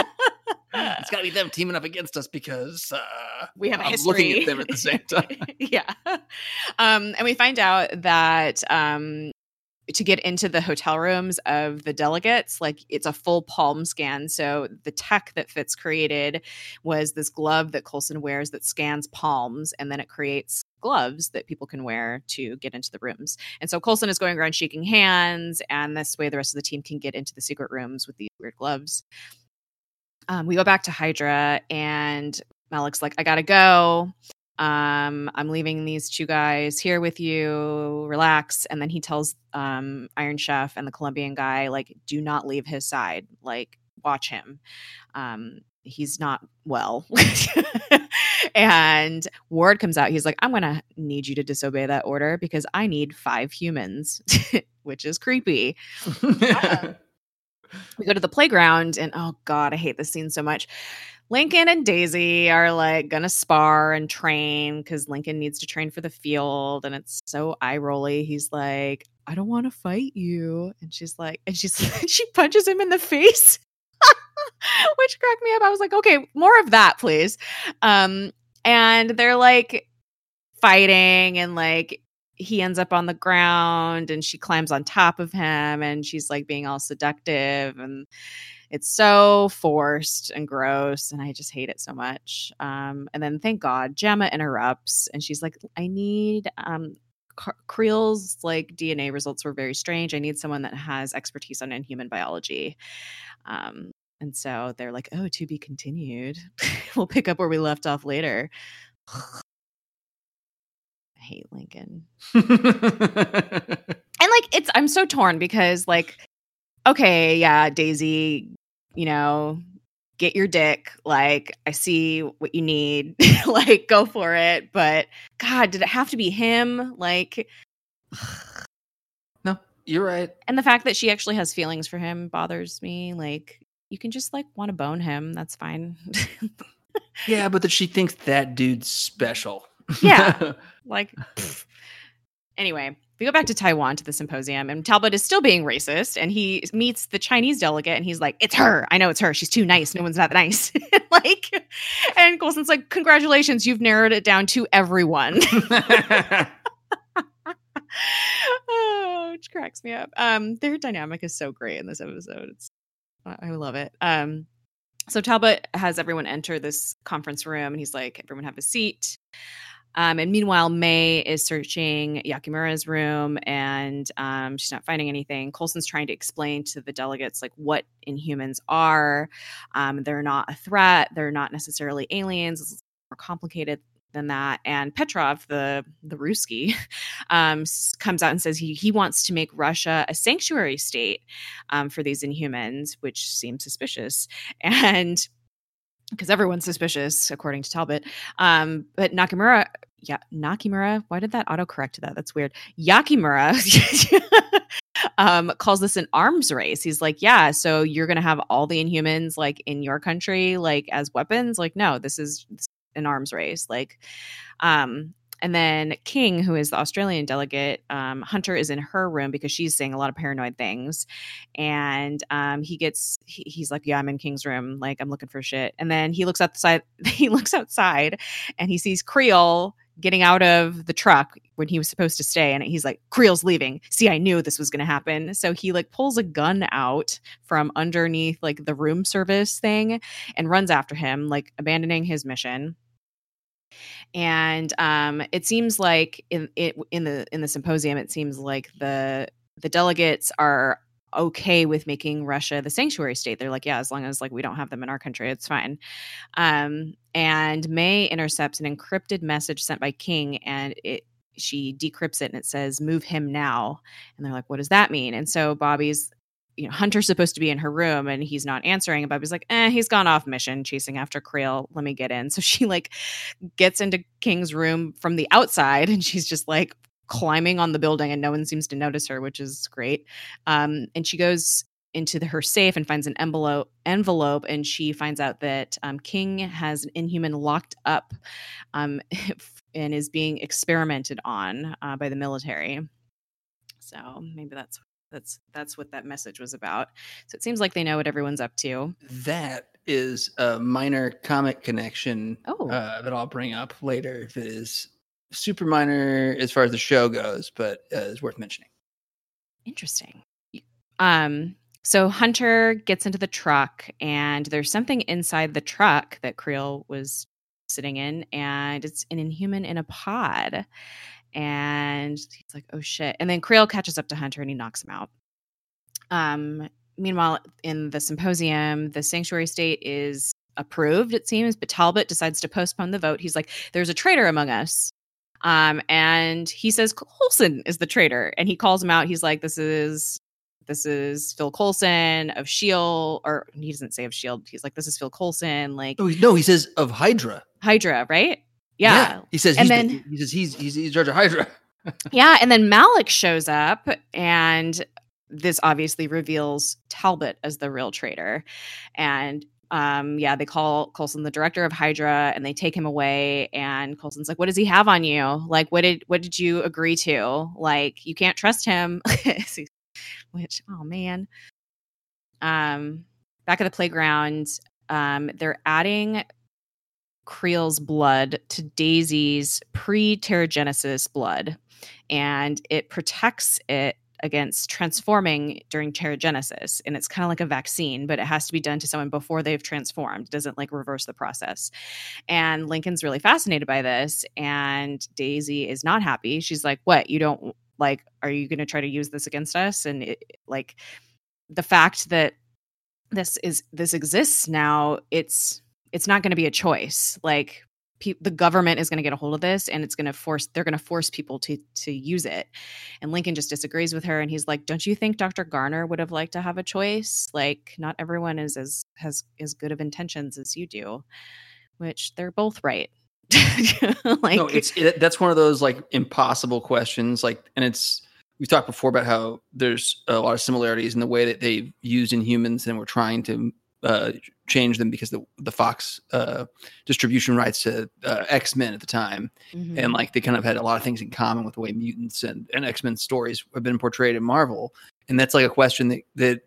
it's got to be them teaming up against us because uh, we have a I'm history. looking at them at the same time. [LAUGHS] yeah, um, and we find out that um, to get into the hotel rooms of the delegates, like it's a full palm scan. So the tech that Fitz created was this glove that Coulson wears that scans palms, and then it creates gloves that people can wear to get into the rooms. And so Coulson is going around shaking hands, and this way the rest of the team can get into the secret rooms with these weird gloves um, we go back to Hydra, and Malik's like, I gotta go. Um, I'm leaving these two guys here with you. Relax. And then he tells um, Iron Chef and the Colombian guy, like, do not leave his side. Like, watch him. Um, he's not well. [LAUGHS] and Ward comes out. He's like, I'm going to need you to disobey that order because I need five humans, [LAUGHS] which is creepy. [LAUGHS] we go to the playground and oh god i hate this scene so much lincoln and daisy are like gonna spar and train because lincoln needs to train for the field and it's so eye rolly he's like I don't want to fight you. And she's like, and she's [LAUGHS] she punches him in the face. [LAUGHS] Which cracked me up. I was like, okay, more of that, please. Um, and they're like fighting and like he ends up on the ground and she climbs on top of him and she's like being all seductive and it's so forced and gross and i just hate it so much um, and then thank god Jemma interrupts and she's like i need um, Creel's like DNA results were very strange. I need someone that has expertise on inhuman biology. Um, and so they're like, oh, to be continued. [LAUGHS] we'll pick up where we left off later. Hate Lincoln. [LAUGHS] and like it's I'm so torn because like okay, yeah, Daisy you know, get your dick. Like, I see what you need. [LAUGHS] like, go for it. But God, did it have to be him? Like, no, you're right. And the fact that she actually has feelings for him bothers me. Like, you can just like want to bone him. That's fine. [LAUGHS] yeah, but that she thinks that dude's special. Yeah. [LAUGHS] Like, pff. anyway, we go back to Taiwan to the symposium, and Talbot is still being racist, and he meets the Chinese delegate, and he's like, "It's her. I know it's her. She's too nice. No one's that nice." [LAUGHS] like, and Coulson's like, "Congratulations, you've narrowed it down to everyone." [LAUGHS] oh, which cracks me up. Um, their dynamic is so great in this episode. It's I love it. Um, so Talbot has everyone enter this conference room, and he's like, "Everyone have a seat." Um, and meanwhile, May is searching Yakimura's room and um, she's not finding anything. Coulson's trying to explain to the delegates like what Inhumans are. Um, they're not a threat. They're not necessarily aliens. It's more complicated than that. And Petrov, the the Ruski, [LAUGHS] um, comes out and says he he wants to make Russia a sanctuary state um, for these Inhumans, which seems suspicious. [LAUGHS] And because everyone's suspicious, according to Talbot. Um, but Nakamura, yeah, Nakimura, why did that autocorrect to that? That's weird. Yakimura [LAUGHS] um, calls this an arms race. He's like, yeah, so you're going to have all the Inhumans like in your country, like as weapons. Like, no, this is an arms race. Like, um, and then King, who is the Australian delegate, um, Hunter is in her room because she's saying a lot of paranoid things. And um, he gets, he, he's like, Yeah, I'm in King's room. Like, I'm looking for shit. And then he looks outside, [LAUGHS] he looks outside and he sees Creel getting out of the truck when he was supposed to stay and he's like creel's leaving see i knew this was going to happen so he like pulls a gun out from underneath like the room service thing and runs after him like abandoning his mission and um, it seems like in it, in the in the symposium, it seems like the the delegates are okay with making Russia the sanctuary state. They're like, yeah, as long as like we don't have them in our country, it's fine. Um, and May intercepts an encrypted message sent by King, and it she decrypts it and it says move him now and they're like what does that mean and so bobby's you know, Hunter's supposed to be in her room and he's not answering. And Bobby's like, eh, he's gone off mission chasing after Creel. Let me get in. So she like gets into King's room from the outside and she's just like climbing on the building and no one seems to notice her, which is great. Um, and she goes into the, her safe and finds an envelope envelope and she finds out that um, King has an inhuman locked up um, [LAUGHS] and is being experimented on uh, by the military. So maybe that's that's that's what that message was about. So it seems like they know what everyone's up to. That is a minor comic connection oh. uh, that I'll bring up later. if it is super minor as far as the show goes, but uh, is worth mentioning. Interesting. Um. So Hunter gets into the truck, and there's something inside the truck that Creel was sitting in, and it's an inhuman in a pod and he's like, "Oh shit!" And then Creel catches up to Hunter and he knocks him out. Um, meanwhile, in the symposium, the sanctuary state is approved, it seems, but Talbot decides to postpone the vote. He's like, "There's a traitor among us." Um, and he says Coulson is the traitor, and he calls him out. He's like, "This is this is Phil Coulson of Shield, or he doesn't say of Shield. He's like, this is Phil Coulson. Like, oh no, he says of Hydra. Hydra, right? Yeah. yeah. He says and then, he says he's he's he's Georgia Hydra. [LAUGHS] yeah, and then Malik shows up and this obviously reveals Talbot as the real traitor. And um, yeah, they call Coulson the director of Hydra and they take him away. And Coulson's like, what does he have on you? Like, what did, what did you agree to? Like, you can't trust him. [LAUGHS] Which, oh man. Um, back at the playground, um, they're adding Creel's blood to Daisy's pre Terrigenesis blood, and it protects it against transforming during Terrigenesis. And it's kind of like a vaccine, but it has to be done to someone before they've transformed. It doesn't like reverse the process. And Lincoln's really fascinated by this. And Daisy is not happy. She's like, What? You don't like, are you going to try to use this against us? And it, like the fact that this is this exists now, it's it's not going to be a choice. Like pe- the government is going to get a hold of this and it's going to force they're going to force people to to use it and lincoln just disagrees with her and he's like don't you think dr garner would have liked to have a choice like not everyone is as has as good of intentions as you do which they're both right [LAUGHS] like no, it's it, that's one of those like impossible questions like and it's we've talked before about how there's a lot of similarities in the way that they've used in humans and we're trying to uh, change them because the the Fox uh, distribution rights to uh, X Men at the time, mm-hmm. and like they kind of had a lot of things in common with the way mutants and, and X Men stories have been portrayed in Marvel, and that's like a question that that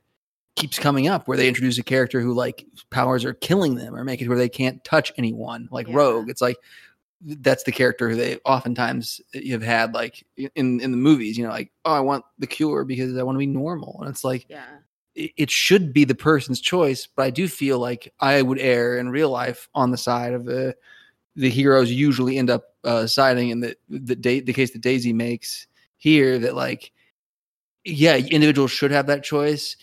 keeps coming up where they introduce a character who like powers are killing them or make it where they can't touch anyone, like yeah. Rogue. It's like that's the character who they oftentimes have had like in in the movies you know like oh i want the cure because i want to be normal and it's like yeah it should be the person's choice, but I do feel like I would err in real life on the side of the the heroes usually end up uh, siding in the the date the case that Daisy makes here that like yeah individuals should have that choice,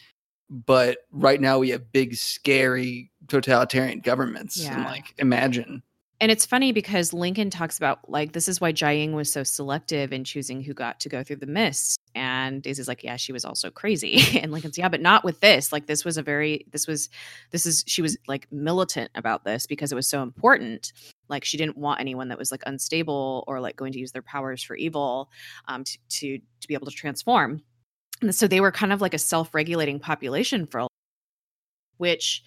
but right now we have big scary totalitarian governments yeah. and like imagine and it's funny because Lincoln talks about like this is why Jiaying was so selective in choosing who got to go through the mist. And Daisy's like, yeah, she was also crazy. [LAUGHS] and Lincoln's, yeah, but not with this. Like this was a very this was this is she was like militant about this because it was so important. Like she didn't want anyone that was like unstable or like going to use their powers for evil um, to, to to be able to transform. And so they were kind of like a self-regulating population for which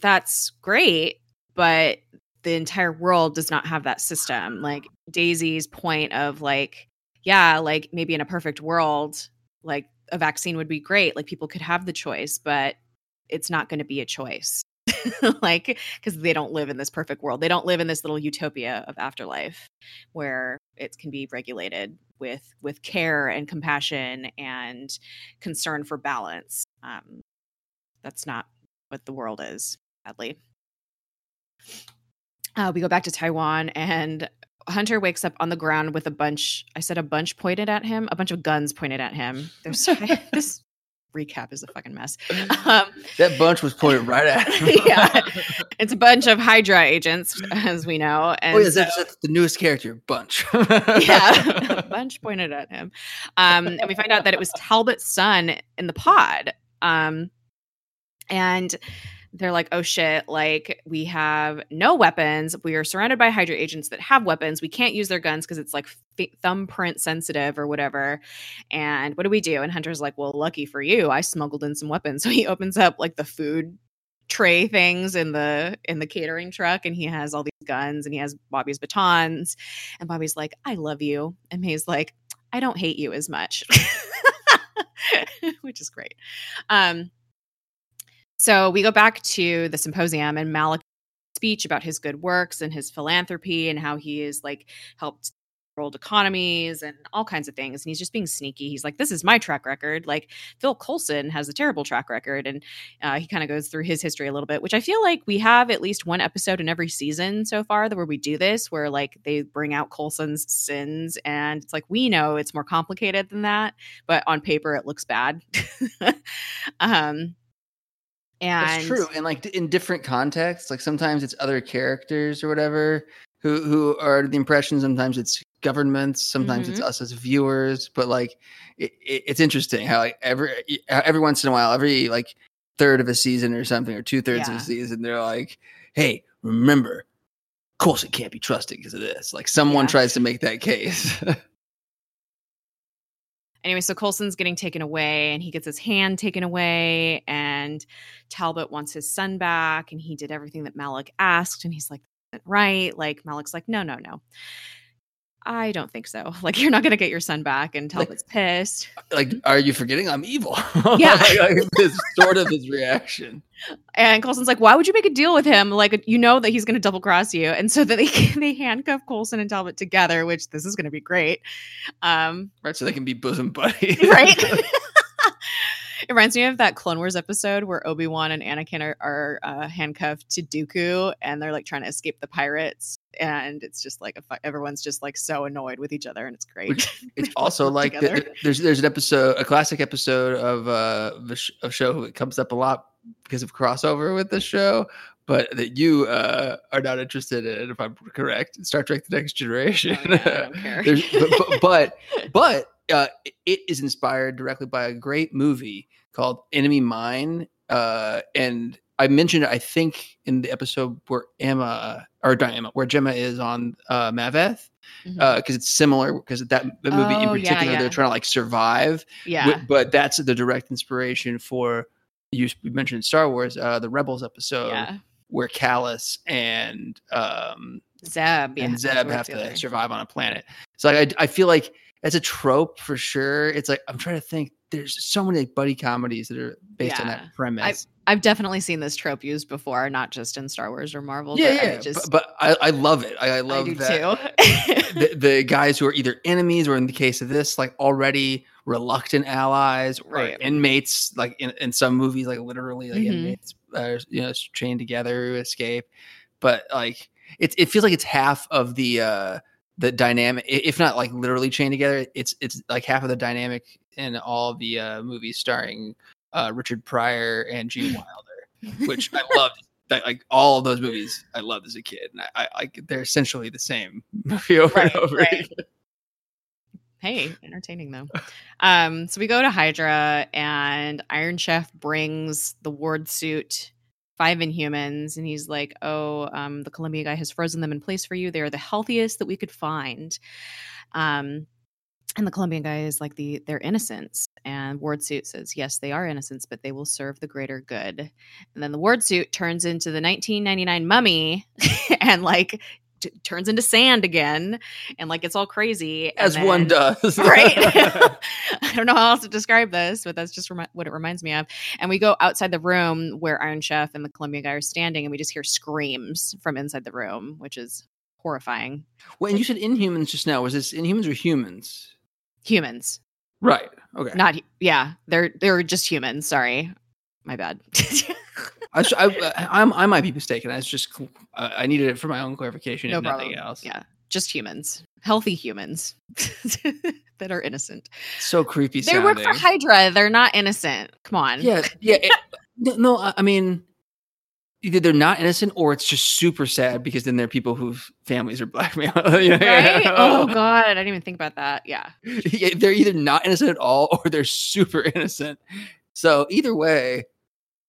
that's great but the entire world does not have that system. Like Daisy's point of like, yeah, like maybe in a perfect world, like a vaccine would be great. Like people could have the choice, but it's not going to be a choice. [LAUGHS] like because they don't live in this perfect world. They don't live in this little utopia of afterlife where it can be regulated with with care and compassion and concern for balance. Um, that's not what the world is, sadly. Uh, we go back to Taiwan, and Hunter wakes up on the ground with a bunch. I said a bunch pointed at him, a bunch of guns pointed at him. There's [LAUGHS] [LAUGHS] this recap is a fucking mess. Um, that bunch was pointed right at [LAUGHS] him. yeah, it's a bunch of Hydra agents, as we know. And oh, yeah, so, that's the newest character, Bunch. yeah, Bunch pointed at him, um, and we find out that it was Talbot's son in the pod, um, and they're like, oh shit, like we have no weapons. We are surrounded by Hydra agents that have weapons. We can't use their guns because it's like th- thumbprint sensitive or whatever. And what do we do? And Hunter's like, well, lucky for you, I smuggled in some weapons. [LAUGHS] So he opens up like the food tray things in the in the catering truck and he has all these guns and he has Bobby's batons and Bobby's like I love you and May's like I don't hate you as much [LAUGHS] which is great um so we go back to the symposium and Malik speech about his good works and his philanthropy and how he has like helped world economies and all kinds of things. And he's just being sneaky. He's like, "This is my track record." Like Phil Coulson has a terrible track record, and uh, he kind of goes through his history a little bit, which I feel like we have at least one episode in every season so far where we do this, where like they bring out Coulson's sins, and it's like we know it's more complicated than that, but on paper it looks bad. [LAUGHS] um, and That's true. And like in different contexts, like sometimes it's other characters or whatever who who are the impression. Sometimes it's governments. Sometimes mm-hmm. it's us as viewers. But like, it, it, it's interesting how like every every once in a while, every like third of a season or something, or two thirds yeah. of a season, they're like, "Hey, remember, Coulson can't be trusted because of this." Like someone yeah. tries to make that case. [LAUGHS] anyway, so Coulson's getting taken away and he gets his hand taken away and Talbot wants his son back and he did everything that Malik asked and he's like right. Like Malik's like no no no I don't think so. [LAUGHS] Like you're not gonna get your son back, and Talbot's like, pissed. Like, are you forgetting I'm evil? [LAUGHS] Yeah, like, this sort of his reaction. And Coulson's like, "Why would you make a deal with him? Like, you know that he's gonna double cross you." And so that they [LAUGHS] they handcuff Coulson and Talbot together, which this is gonna be great. Um, right, so they can be bosom buddies, right? It reminds me of that Clone Wars episode where Obi Wan and Anakin are, are uh, handcuffed to Dooku, and they're like trying to escape the pirates, and it's just like a, everyone's just like so annoyed with each other, and it's great. Which, it's [LAUGHS] also like the, there's there's an episode, a classic episode of uh a show that comes up a lot because of crossover with this show, but that you uh, are not interested in, if I'm correct, Star Trek: The Next Generation. Oh, yeah, I don't [LAUGHS] care. but, but, but [LAUGHS] uh, it is inspired directly by a great movie called Enemy Mine. Uh, and I mentioned it, I think, in the episode where Emma or not Emma, where Jemma is on uh, Maveth, because mm-hmm. uh, it's similar. Because that the movie oh, in particular, yeah, yeah. they're trying to like survive. Yeah. But that's the direct inspiration for you mentioned Star Wars, uh, the Rebels episode, yeah. where Kallus and um, Zeb and Zeb have to survive on a planet. So like, I, I feel like it's a trope for sure. It's like I'm trying to think. There's so many like, buddy comedies that are based yeah. on that premise. I've, I've, definitely seen this trope used before, not just in Star Wars or Marvel. Yeah, yeah. Just, but, but I, I, love it. I, I love I that. the, [LAUGHS] the, guys who are either enemies or, in the case of this, like already reluctant allies right. or inmates. Like in, in some movies, like literally, like mm-hmm. inmates, uh, you know, chained together to escape. But like, it it feels like it's half of the. uh the dynamic if not like literally chained together it's it's like half of the dynamic in all the uh movies starring uh richard pryor and gene [LAUGHS] wilder which i loved. That, like all of those movies i loved as a kid and i i, they're essentially the same [LAUGHS] movie over right, and over right. again. Hey entertaining though. Um so we go to hydra and iron chef brings the ward suit five inhumans and he's like oh um, the columbia guy has frozen them in place for you. They're the healthiest that we could find. Um, and the colombian guy is like the they're innocents. And ward suit says yes they are innocents but they will serve the greater good. And then the ward suit turns into the 1999 mummy [LAUGHS] and like t- turns into sand again and like it's all crazy as then, one does. [LAUGHS] Right. [LAUGHS] [LAUGHS] I don't know how else to describe this but that's just remi- what it reminds me of and we go outside the room where iron chef and the columbia guy are standing and we just hear screams from inside the room which is horrifying. Well and you said inhumans just now was this inhumans or humans? Humans. Right okay. Not yeah they're they're just humans sorry. My bad I, I, I, I, might be mistaken. That's just I needed it for my own clarification, no problem. nothing else. Yeah, just humans, healthy humans [LAUGHS] that are innocent. So creepy. They work for Hydra. They're not innocent. Come on. Yeah, yeah. It, [LAUGHS] no, I mean, either they're not innocent or it's just super sad because then there are people whose families are [LAUGHS] blackmailed. right? Oh god, I didn't even think about that. Yeah. yeah. They're either not innocent at all or they're super innocent. So either way,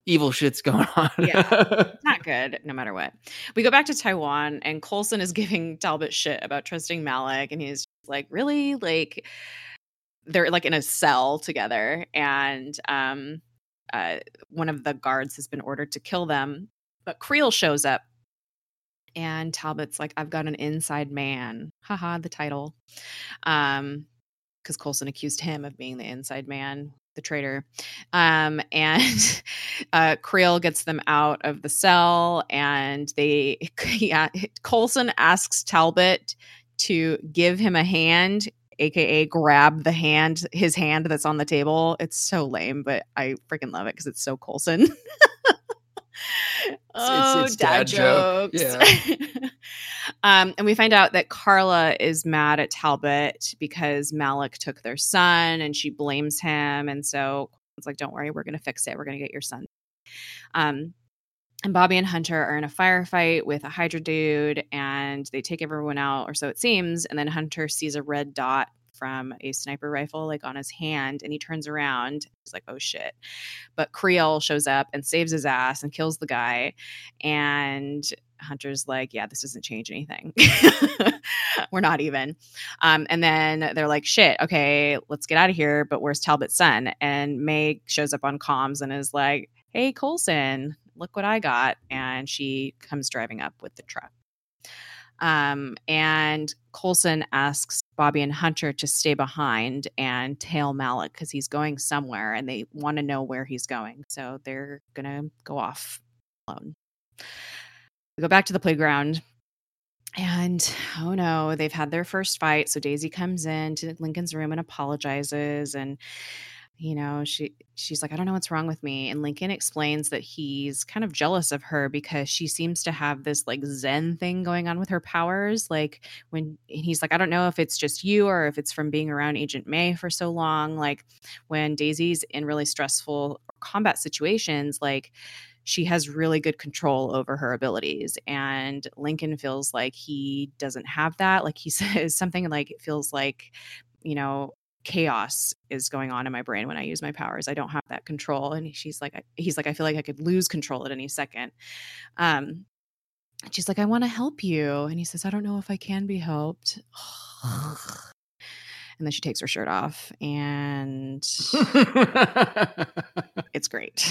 evil shit's going [LAUGHS] on. yeah, [LAUGHS] not good, no matter what. We go back to Taiwan, and Coulson is [LAUGHS] giving Talbot shit about trusting Malik, and he's like, really, like they're like in a cell together, and um, uh, one of the guards has been ordered to kill them, but Creel shows up. And Talbot's like, I've got an inside man. Haha, the title. Um, because Coulson accused him of being the inside man the traitor. Um, and [LAUGHS] uh, Creel gets them out of the cell, and they, [LAUGHS] yeah, Coulson asks Talbot to give him a hand, aka grab the hand, his hand that's on the table. It's so lame, but I freaking love it because it's so Coulson. [LAUGHS] [LAUGHS] oh, it's, it's dad, dad jokes. Yeah. [LAUGHS] Um, and we find out that Carla is mad at Talbot because Malik took their son and she blames him. And so it's like, don't worry, we're going to fix it. We're going to get your son. Um, and Bobby and Hunter are in a firefight with a Hydra dude and they take everyone out, or so it seems. And then Hunter sees a red dot from a sniper rifle like on his hand and he turns around he's like oh shit but creel shows up and saves his ass and kills the guy and Hunter's like, yeah, this doesn't change anything. [LAUGHS] We're not even. Um, and then they're like, shit, okay, let's get out of here. But where's Talbot's son? And Meg shows up on comms and is like, hey, Coulson, look what I got. And she comes driving up with the truck. Um, and Coulson asks Bobby and Hunter to stay behind and tail Malik because he's going somewhere and they want to know where he's going. So they're going to go off alone. We go back to the playground. And oh no, they've had their first fight. So Daisy comes in to Lincoln's room and apologizes. And you know she she's like i don't know what's wrong with me and lincoln explains that he's kind of jealous of her because she seems to have this like zen thing going on with her powers like when he's like i don't know if it's just you or if it's from being around agent may for so long like when daisy's in really stressful combat situations like she has really good control over her abilities and lincoln feels like he doesn't have that like he [LAUGHS] says something like it feels like you know chaos is going on in my brain when I use my powers. I don't have that control. And she's like, he's like, I feel like I could lose control at any second. Um, she's like, I want to help you. And he says, I don't know if I can be helped. [SIGHS] and then she takes her shirt off and [LAUGHS] it's great.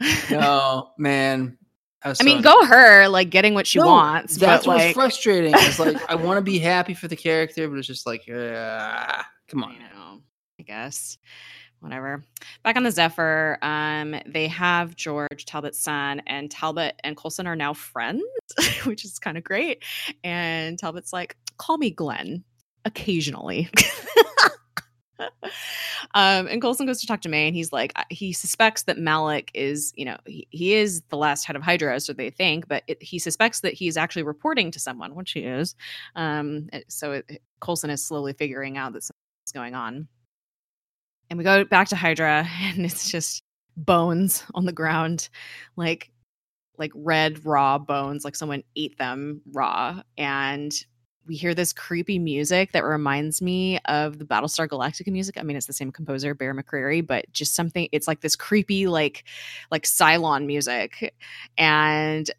[LAUGHS] no, man. I mean, go her, like getting what she no, wants. That's what's like... frustrating. It's like I want to be [LAUGHS] happy for the character, but it's just like, uh, come on. I know. I guess. Whatever. Back on the Zephyr, um, they have George Talbot's son, and Talbot and Coulson are now friends, [LAUGHS] which is kind of great. And Talbot's like, "Call me Glenn, occasionally." [LAUGHS] [LAUGHS] um, and Coulson goes to talk to May, and he's like, he suspects that Malik is, you know, he, he is the last head of Hydra, so they think, but it, he suspects that he's actually reporting to someone, which he is. Um, so it, Coulson is slowly figuring out that something's going on. And we go back to Hydra, [LAUGHS] and it's just bones on the ground, like like red raw bones, like someone ate them raw, and we hear this creepy music that reminds me of the Battlestar Galactica music. I mean, it's the same composer, Bear McCreary, but just something. It's like this creepy, like like Cylon music, and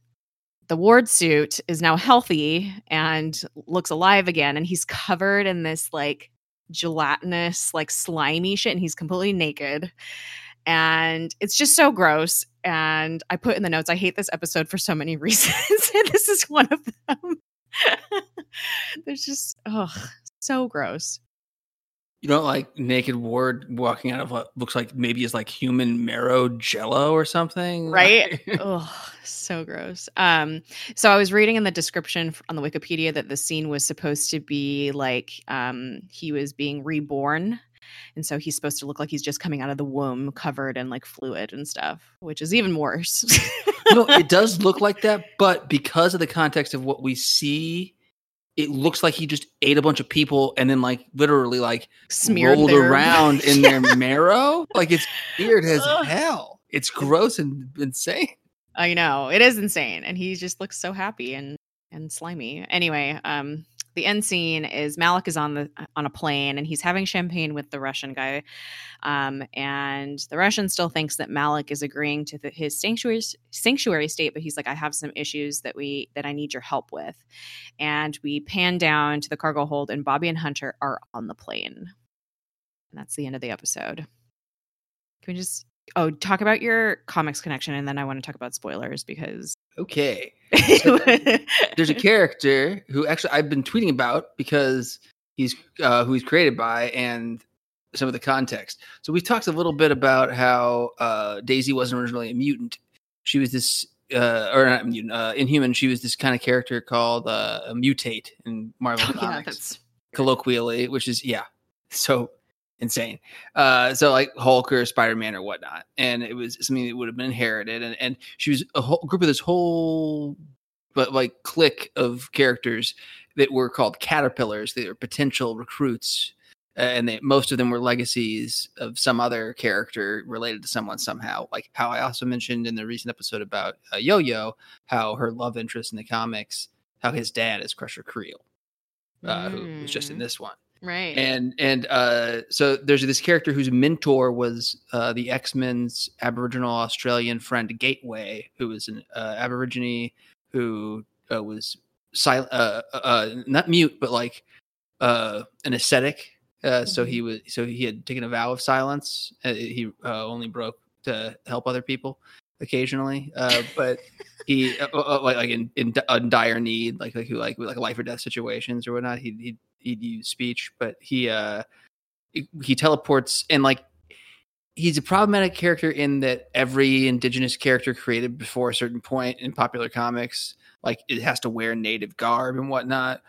the ward suit is now healthy and looks alive again, and he's covered in this like gelatinous, like slimy shit, and he's completely naked. And it's just so gross. And I put in the notes, I hate this episode for so many [LAUGHS] reasons. [LAUGHS] this is one of them. [LAUGHS] There's just oh, so gross. You don't like naked ward walking out of what looks like maybe is like human marrow jello or something, [LAUGHS] right? oh, so gross. Um, so I was reading in the description on the Wikipedia that the scene was supposed to be like um he was being reborn and so he's supposed to look like he's just coming out of the womb covered in like fluid and stuff which is even worse. No it [LAUGHS] does look like that but because of the context of what we see it looks like he just ate a bunch of people and then like literally like Smeared rolled their... around in their [LAUGHS] marrow? Like it's weird as hell. It's gross and insane. I know. It is insane and he just looks so happy and and slimy. Anyway um the end scene is Malik is on the on a plane and he's having champagne with the Russian guy, um, and the Russian still thinks that Malik is agreeing to the, his sanctuary sanctuary state, but he's like, I have some issues that we that I need your help with, and we pan down to the cargo hold, and Bobby and Hunter are on the plane, and that's the end of the episode. Can we just oh talk about your comics connection, and then I want to talk about spoilers because okay. So [LAUGHS] there's a character who actually I've been tweeting about because he's uh, who he's created by and some of the context. So we talked a little bit about how uh, Daisy wasn't originally a mutant. She was this, uh, or not mutant, uh, Inhuman. She was this kind of character called uh, a mutate in Marvel oh, Comics, yeah, colloquially, which is yeah. So insane. Uh, so like Hulk or Spider Man or whatnot, and it was something that would have been inherited. And and she was a whole group of this whole, but like clique of characters that were called caterpillars. They were potential recruits, and they, most of them were legacies of some other character related to someone somehow. Like how I also mentioned in the recent episode about uh, Yo Yo, how her love interest in the comics, how his dad is Crusher Creel, uh, mm. who was just in mm. this one. Right. And and uh, so there's this character whose mentor was uh, the X Men's Aboriginal Australian friend Gateway, who was an uh, Aborigine who uh, was silent, uh, uh, not mute, but like an ascetic. Mm-hmm. So he was so he had taken a vow of silence. he only broke to help other people occasionally, but he like, like in, in, in dire need, like like who like like life or death situations or whatnot. He he he'd use speech, but he uh he teleports and like he's a problematic character in that every indigenous character created before a certain point in popular comics, like it has to wear native garb and whatnot.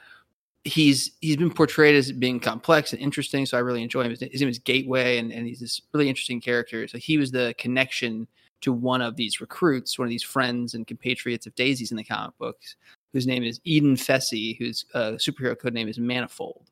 He's he's been portrayed as being complex and interesting, so I really enjoy him. His name is Gateway, and, and he's this really interesting character. So he was the connection to one of these recruits, one of these friends and compatriots of Daisy's in the comic books, whose name is Eden Fesi, whose uh, superhero code name is Manifold.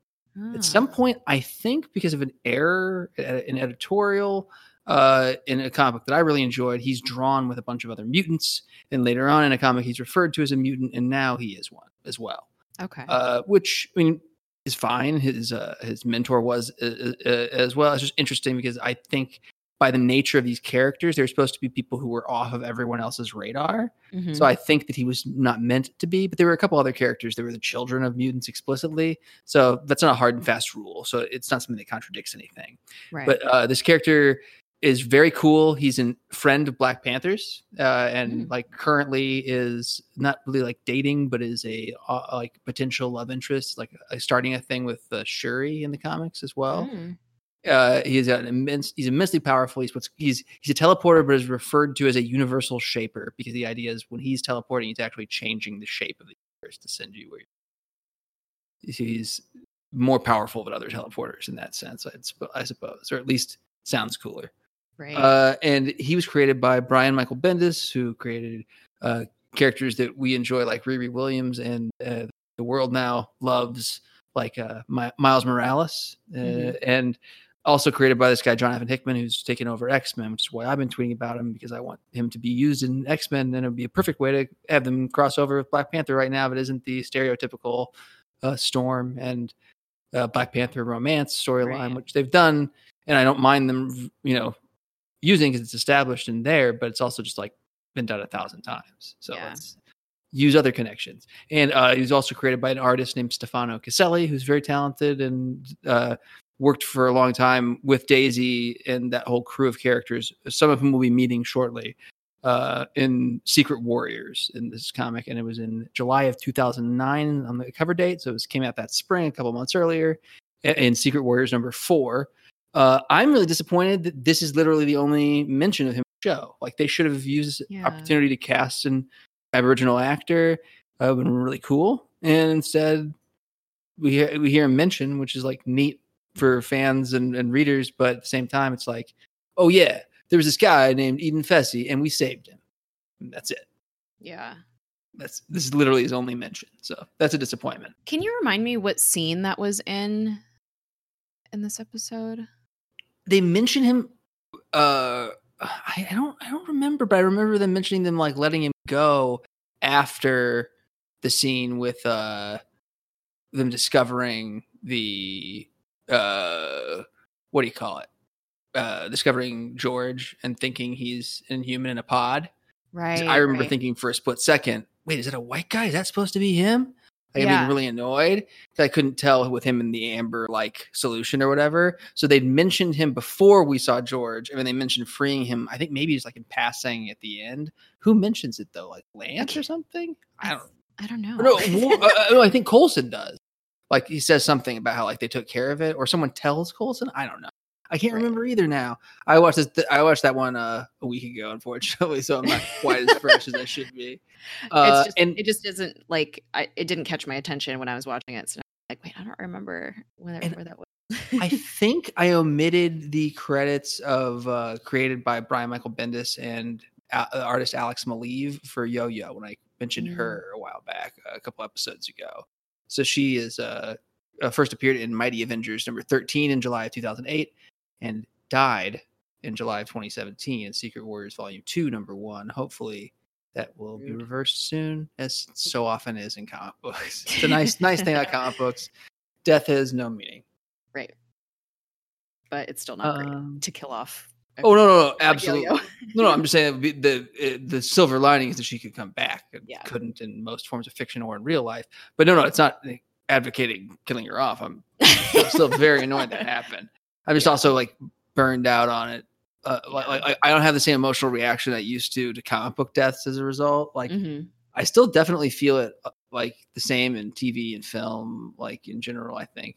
At some ah. point, I think because of an error, an editorial uh, in a comic book that I really enjoyed, he's drawn with a bunch of other mutants. And later on in a comic, he's referred to as a mutant, and now he is one as well. Okay. Uh, which I mean is fine. His uh, his mentor was uh, uh, as well. It's just interesting because I think by the nature of these characters, they're supposed to be people who were off of everyone else's radar. Mm-hmm. So I think that he was not meant to be, but there were a couple other characters. There were the children of mutants explicitly. So that's not a hard and fast rule. So it's not something that contradicts anything. Right. But uh, this character is very cool. He's a friend of Black Panthers, uh, and mm. like currently is not really like dating, but is a uh, like potential love interest, like uh, starting a thing with uh, Shuri in the comics as well. Mm. Uh, he's an immense. He's immensely powerful. He's what's he's he's a teleporter, but is referred to as a universal shaper because the idea is when he's teleporting, he's actually changing the shape of the universe to send you where. You. He's more powerful than other teleporters in that sense, I suppose, or at least sounds cooler. Right. Uh, and he was created by Brian Michael Bendis, who created uh, characters that we enjoy, like Riri Williams, and uh, the world now loves, like uh, My- Miles Morales, uh, mm-hmm. and also created by this guy Jonathan Hickman, who's taken over X Men, which is why I've been tweeting about him because I want him to be used in X Men, and it would be a perfect way to have them cross over with Black Panther right now. But isn't the stereotypical uh, Storm and uh, Black Panther romance storyline, right. which they've done, and I don't mind them, you know, using because it's established in there, but it's also just like been done a thousand times. So yeah. let's use other connections. And uh, he was also created by an artist named Stefano Caselli, who's very talented and uh, worked for a long time with Daisy and that whole crew of characters, some of whom we'll be meeting shortly uh, in Secret Warriors in this comic. And it was in July of 2009 on the cover date. So it was, came out that spring, a couple months earlier, in Secret Warriors number four. Uh, I'm really disappointed that this is literally the only mention of him show. Like they should have used yeah. opportunity to cast an Aboriginal actor. Uh, would have been really cool. And instead, we hear, we hear him mention, which is like neat for fans and, and readers, but at the same time, it's like, oh yeah, there was this guy named Eden Fesi, and we saved him. And that's it. Yeah. That's this is literally his only mention. So that's a disappointment. Can you remind me what scene that was in in this episode? They mention him uh I, I don't I don't remember, but I remember them mentioning them like letting him go after the scene with uh them discovering the uh, what do you call it? Uh, discovering George and thinking he's inhuman in a pod. Right. I remember right. thinking for a split second, wait, is that a white guy? Is that supposed to be him? Like, yeah. I'm being really annoyed I couldn't tell with him in the amber like solution or whatever. So they'd mentioned him before we saw George, and then they mentioned freeing him. I think maybe just like in passing at the end. Who mentions it though? Like Lance or something? I don't. I don't know. No, [LAUGHS] uh, I think Coulson does like he says something about how like they took care of it, or someone tells Coulson. I don't know. I can't right. remember either now. I watched this. Th- I watched that one uh, a week ago, unfortunately, so I'm not quite as fresh as I should be. [LAUGHS] Uh, just, and it just doesn't like I, it didn't catch my attention when I was watching it. So I'm like, wait, I don't remember where, where that was. I [LAUGHS] think I omitted the credits of uh, created by Brian Michael Bendis and uh, artist Alex Maleev for Yo Yo when I mentioned mm. her a while back, a couple episodes ago. So she is uh, uh, first appeared in Mighty Avengers number 13 in July of 2008 and died in July of 2017 in Secret Warriors Volume 2, number 1. Hopefully that will be reversed soon, as [LAUGHS] so often is in comic books. [LAUGHS] It's a nice, nice thing about comic books. Death has no meaning. right. But it's still not um, great to kill off. Oh no, no, no, absolutely. no, no, I'm just saying the the, the silver lining is that she could come back. It yeah. couldn't in most forms of fiction or in real life. But no, no, it's not advocating killing her off. I'm [LAUGHS] still very annoyed that happened. I'm just yeah. also like burned out on it. Uh, like, like, I don't have the same emotional reaction I used to to comic book deaths as a result. Like mm-hmm. I still definitely feel it uh, like the same in TV and film, like in general. I think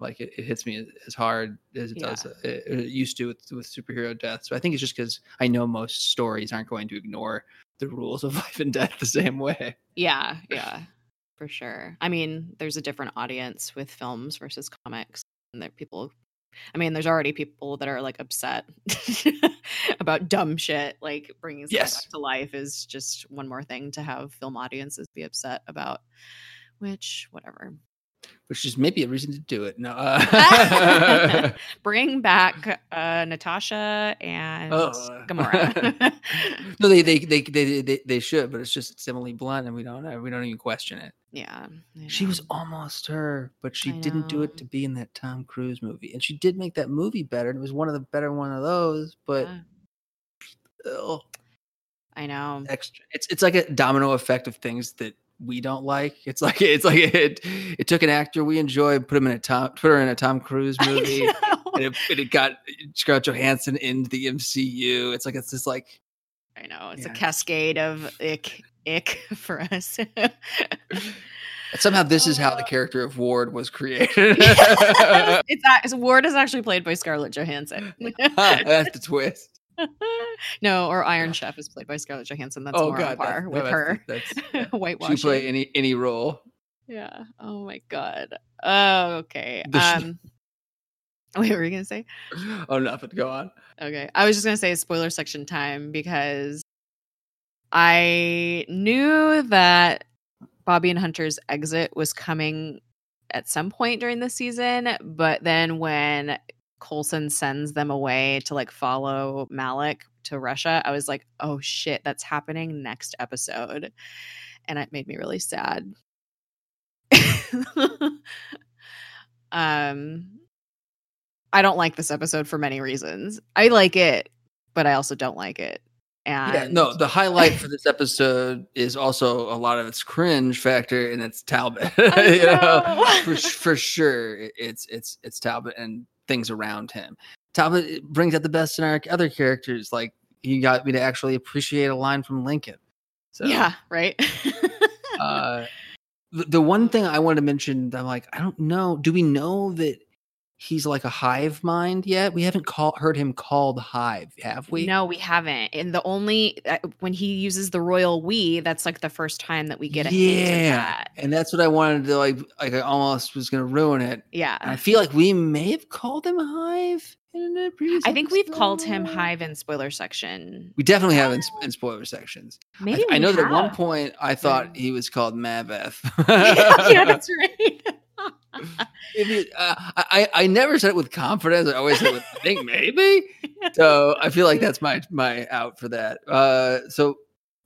like it, it hits me as hard as it yeah. does uh, it, it, used to with, with superhero deaths. So I think it's just because I know most stories aren't going to ignore the rules of [LAUGHS] life and death the same way. Yeah, yeah, for sure. I mean, there's a different audience with films versus comics, and that people I mean, there's already people that are like upset [LAUGHS] about dumb shit. Like bringing stuff yes. back to life is just one more thing to have film audiences be upset about. Which, whatever. Which is maybe a reason to do it. No, uh. [LAUGHS] [LAUGHS] bring back uh, Natasha and oh. Gamora. [LAUGHS] no, they, they they, they they they should, but it's just it's Emily Blunt, and we don't we don't even question it. Yeah. She was almost her, but she didn't do it to be in that Tom Cruise movie. And she did make that movie better. And it was one of the better one of those, but yeah. I know. Extra. It's it's like a domino effect of things that we don't like. It's like it's like it it took an actor we enjoy, put him in a Tom put her in a Tom Cruise [LAUGHS] movie, and it, it got Scarlett Johansson into the MCU. It's like it's just like I know it's yeah. a cascade of ick ick [LAUGHS] for us. Somehow, [LAUGHS] this is how the uh, character of Ward was created. it's, Ward is actually played by Scarlett Johansson. that's the twist. [LAUGHS] no, or Iron Chef is played by Scarlett Johansson. That's oh, more God, on par that, with no, her. [LAUGHS] That's, [LAUGHS] that's Whitewashing. She play any any role. Yeah. Oh my God. Oh, okay. Um. Wait, what were you gonna say? Oh, nothing. Go on. Okay, I was just gonna say spoiler section time because I knew that Bobby and Hunter's exit was coming at some point during the season, but then when Coulson sends them away to like follow Malik to Russia, I was like, oh shit, that's happening next episode. And it made me really sad. [LAUGHS] um I don't like this episode for many reasons. I like it, but I also don't like it. And yeah, no, the highlight for [LAUGHS] this episode is also a lot of its cringe factor, and it's Talbot. [LAUGHS] you know, for, for sure, it's it's it's Talbot and things around him. Talbot brings out the best in our other characters. Like he got me to actually appreciate a line from Lincoln. So yeah, right. [LAUGHS] uh, the, the one thing I want to mention, I'm like, I don't know. Do we know that he's like a hive mind yet? We haven't call, heard him called hive, have we? No, we haven't. And the only uh, when he uses the royal we, that's like the first time that we get a yeah. That. And that's what I wanted to like. Like I almost was going to ruin it. Yeah, and I feel like we may have called him hive. In a previous I think we've called him Hive in spoiler section. We definitely have in, [GASPS] in spoiler sections. Maybe I, I know have. that at one point I thought yeah. he was called Maveth. [LAUGHS] yeah, that's [LAUGHS] right you, uh, I I never said it with confidence. I always said with I think maybe. [LAUGHS] So I feel like that's my my out for that. Uh, so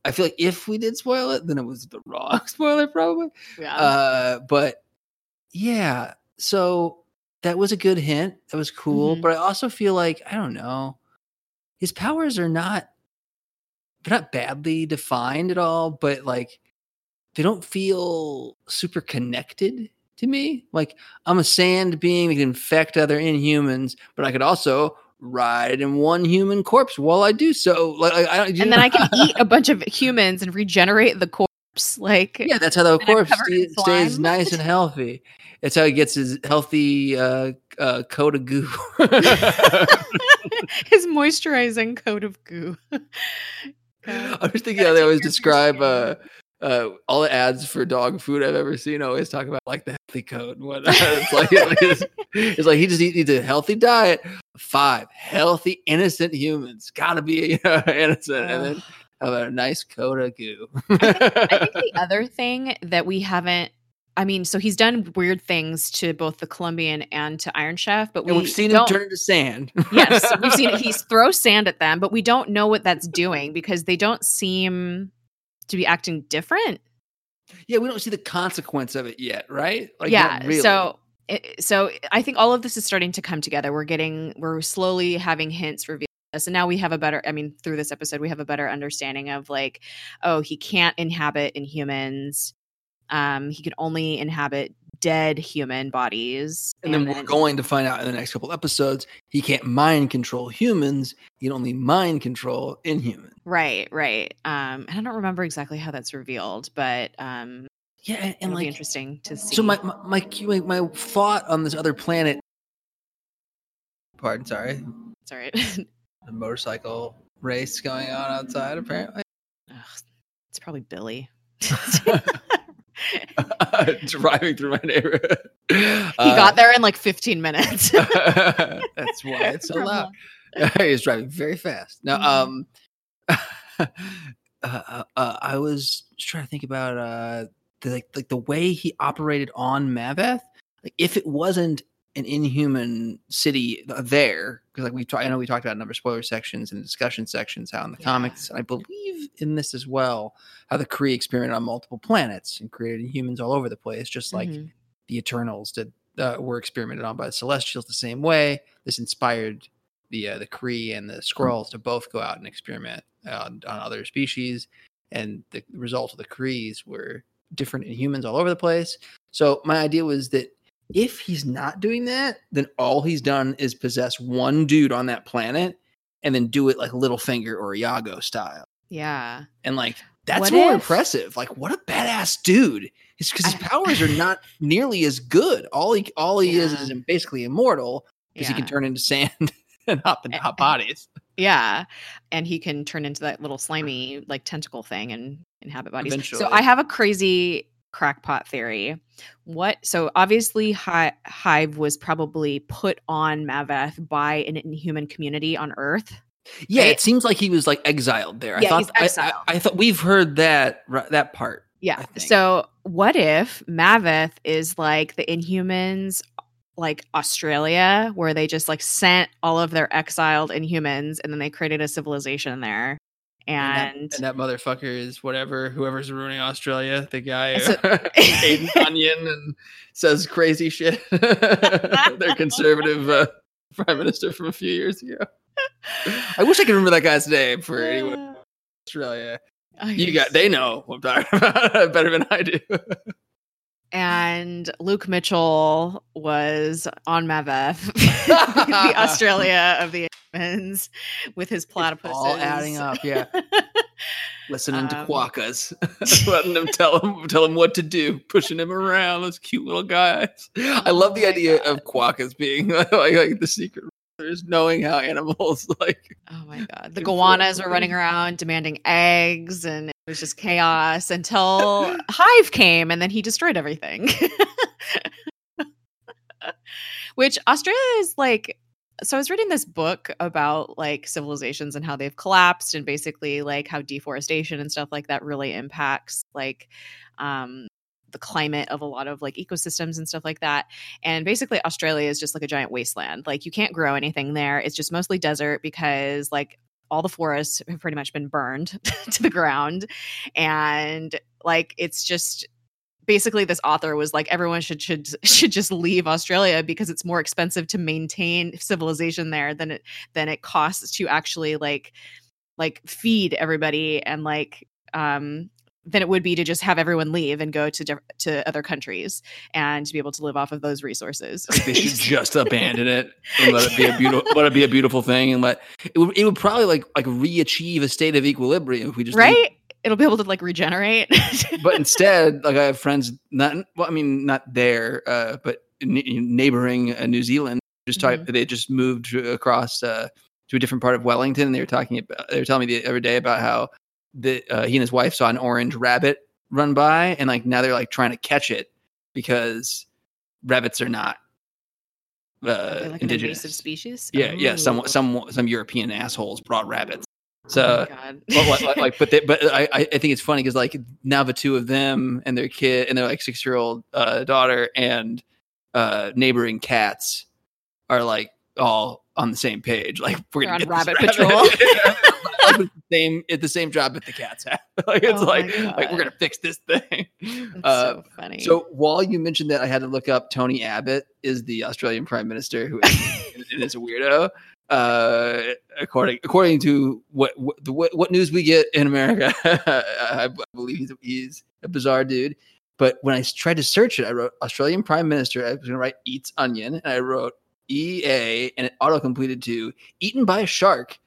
I feel like if we did spoil it, then it was the wrong [LAUGHS] spoiler probably. Yeah. Uh, but yeah, so that was a good hint. That was cool. Mm-hmm. But I also feel like I don't know, his powers are not they're not badly defined at all, but like they don't feel super connected to me. Like I'm a sand being that can infect other inhumans, but I could also ride in one human corpse while I do so. Like, I don't, and then I can eat a [LAUGHS] bunch of humans and regenerate the corpse. Like yeah, that's how the corpse stays, stays nice and healthy. It's how he gets his healthy uh, uh, coat of goo. [LAUGHS] his [LAUGHS] moisturizing coat of goo. I was thinking how they always describe uh, uh, all the ads for dog food I've ever seen always talk about like the healthy code and whatnot. [LAUGHS] it's like, it's, it's, like he just needs a healthy diet. Five healthy, innocent humans. Gotta be [LAUGHS] you know, innocent, and then have a nice coat of goo. I, think, I think [LAUGHS] the other thing that we haven't I mean, so he's done weird things to both the Colombian and to Iron Chef, but we have seen him turn into sand. yes, we've seen it. He's throw sand at them, but we don't know what that's doing because they don't seem to be acting different. Yeah, we don't see the consequence of it yet, right? Like, yeah. Really. So so I think all of this is starting to come together. We're getting, we're slowly having hints revealed. And now we have a better, I mean, through this episode, we have a better understanding of like, oh, he can't inhabit inhumans. Um, he can only inhabit dead human bodies. And, and then, then, we're going to find out in the next couple episodes he can't mind control humans. He can only mind control inhuman. Right, right. Um, and I don't remember exactly how that's revealed, but um, yeah, and, and like interesting to see. So my, my my my thought on this other planet. Pardon, sorry. Sorry. [LAUGHS] the motorcycle race going on outside. Apparently, Ugh, it's probably Billy. [LAUGHS] [LAUGHS] [LAUGHS] driving through my neighborhood. [LAUGHS] He uh, got there in like 15 minutes. [LAUGHS] that's why it's so loud. He's driving very fast. Now, mm-hmm. um, uh, uh, I was trying to think about uh, the, like like the way he operated on Maveth. Like if it wasn't an inhuman city there, because like we talked, I know we talked about a number of spoiler sections and discussion sections, how in the yeah. comics, I believe in this as well, how the Kree experimented on multiple planets and created humans all over the place, just like mm-hmm. the Eternals did uh, were experimented on by the Celestials the same way. This inspired the uh, the Kree and the Skrulls to both go out and experiment on, on other species, and the result of the Krees were different inhumans all over the place. So my idea was that if he's not doing that, then all he's done is possess one dude on that planet and then do it like Littlefinger or Iago style. Yeah. And like that's what more if, impressive. Like what a badass dude. It's because his [LAUGHS] powers are not nearly as good. All he all he yeah. is is basically immortal because yeah. he can turn into sand [LAUGHS] and hop into hot bodies. Yeah. And he can turn into that little slimy like tentacle thing and inhabit bodies. Eventually. So I have a crazy crackpot theory. What so obviously Hi- Hive was probably put on Maveth by an inhuman community on Earth. Yeah, right? it seems like he was like exiled there. Yeah, I thought I, I, I, thought we've heard that that part. Yeah. So what if Maveth is like the Inhumans like Australia where they just like sent all of their exiled Inhumans and then they created a civilization there and and that, and that, motherfucker is whatever whoever's ruining Australia, the guy so, Aiden Onion and says crazy shit. [LAUGHS] Their conservative uh, prime minister from a few years ago. I wish I could remember that guy's name for anyone. Australia. You got they know what I'm talking [LAUGHS] about better than I do. And Luke Mitchell was on Maveth, [LAUGHS] the [LAUGHS] Australia of the Humans, with his platypus. All adding up, yeah. [LAUGHS] Listening um, to quokkas, letting them tell him tell him what to do, pushing him around. Those cute little guys. I love the oh idea of quokkas being like, like the secret there's knowing how animals [LAUGHS] like oh my god. The goannas were running around demanding eggs and it was just chaos until hive came and then he destroyed everything. [LAUGHS] Which australia is like so i was reading this book about like civilizations and how they've collapsed and basically like how deforestation and stuff like that really impacts like um the climate of a lot of like ecosystems and stuff like that. And basically Australia is just like a giant wasteland. Like you can't grow anything there. It's just mostly desert because like all the forests have pretty much been burned [LAUGHS] to the ground and like it's just basically this author was like everyone should should [LAUGHS] should just leave Australia because it's more expensive to maintain civilization there than it than it costs to actually like like feed everybody and like um than it would be to just have everyone leave and go to to other countries and to be able to live off of those resources. They should [LAUGHS] just abandon it and let it be a beautiful let it be a beautiful thing and let it would it would probably like like re-achieve a state of equilibrium if we just right. Leave. It'll be able to like regenerate. [LAUGHS] but instead, like I have friends not well, I mean not there, uh, but n- neighboring uh, New Zealand. Just talk, mm-hmm. they just moved across uh, to a different part of Wellington. And they were talking about they were telling me the other day about how that uh, he and his wife saw an orange rabbit run by, and like now they're like trying to catch it because rabbits are not uh, like indigenous species. Yeah, yeah. Some some some European assholes brought rabbits. So, oh [LAUGHS] like, like, like, but they, but I I think it's funny because like now the two of them and their kid and their like six year old uh, daughter and uh, neighboring cats are like all on the same page. Like we're gonna get rabbit patrol. [LAUGHS] the same at the same job that the cats have. [LAUGHS] like it's oh like like we're gonna fix this thing. [LAUGHS] Uh, so funny. So while you mentioned that, I had to look up Tony Abbott is the Australian Prime Minister who is, is a weirdo. Uh, according according to what what, what, what news we get in America, I believe he's, he's a bizarre dude. But when I tried to search it, I wrote Australian Prime Minister. I was going to write eats onion, and I wrote EA, and it auto completed to eaten by a shark.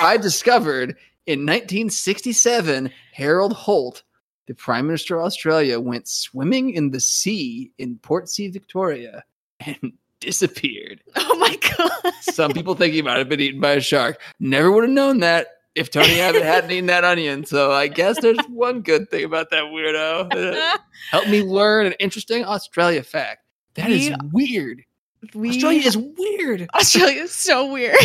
I [LAUGHS] discovered in 1967, Harold Holt, the Prime Minister of Australia, went swimming in the sea in Portsea, Victoria, and [LAUGHS] disappeared. Oh my god! Some people think he might have been eaten by a shark. Never would have known that if Tony Abbott hadn't eaten that onion. So I guess there's [LAUGHS] one good thing about that weirdo. Help me learn an interesting Australia fact. That we, is weird. We, Australia is weird. [LAUGHS] Australia is so weird.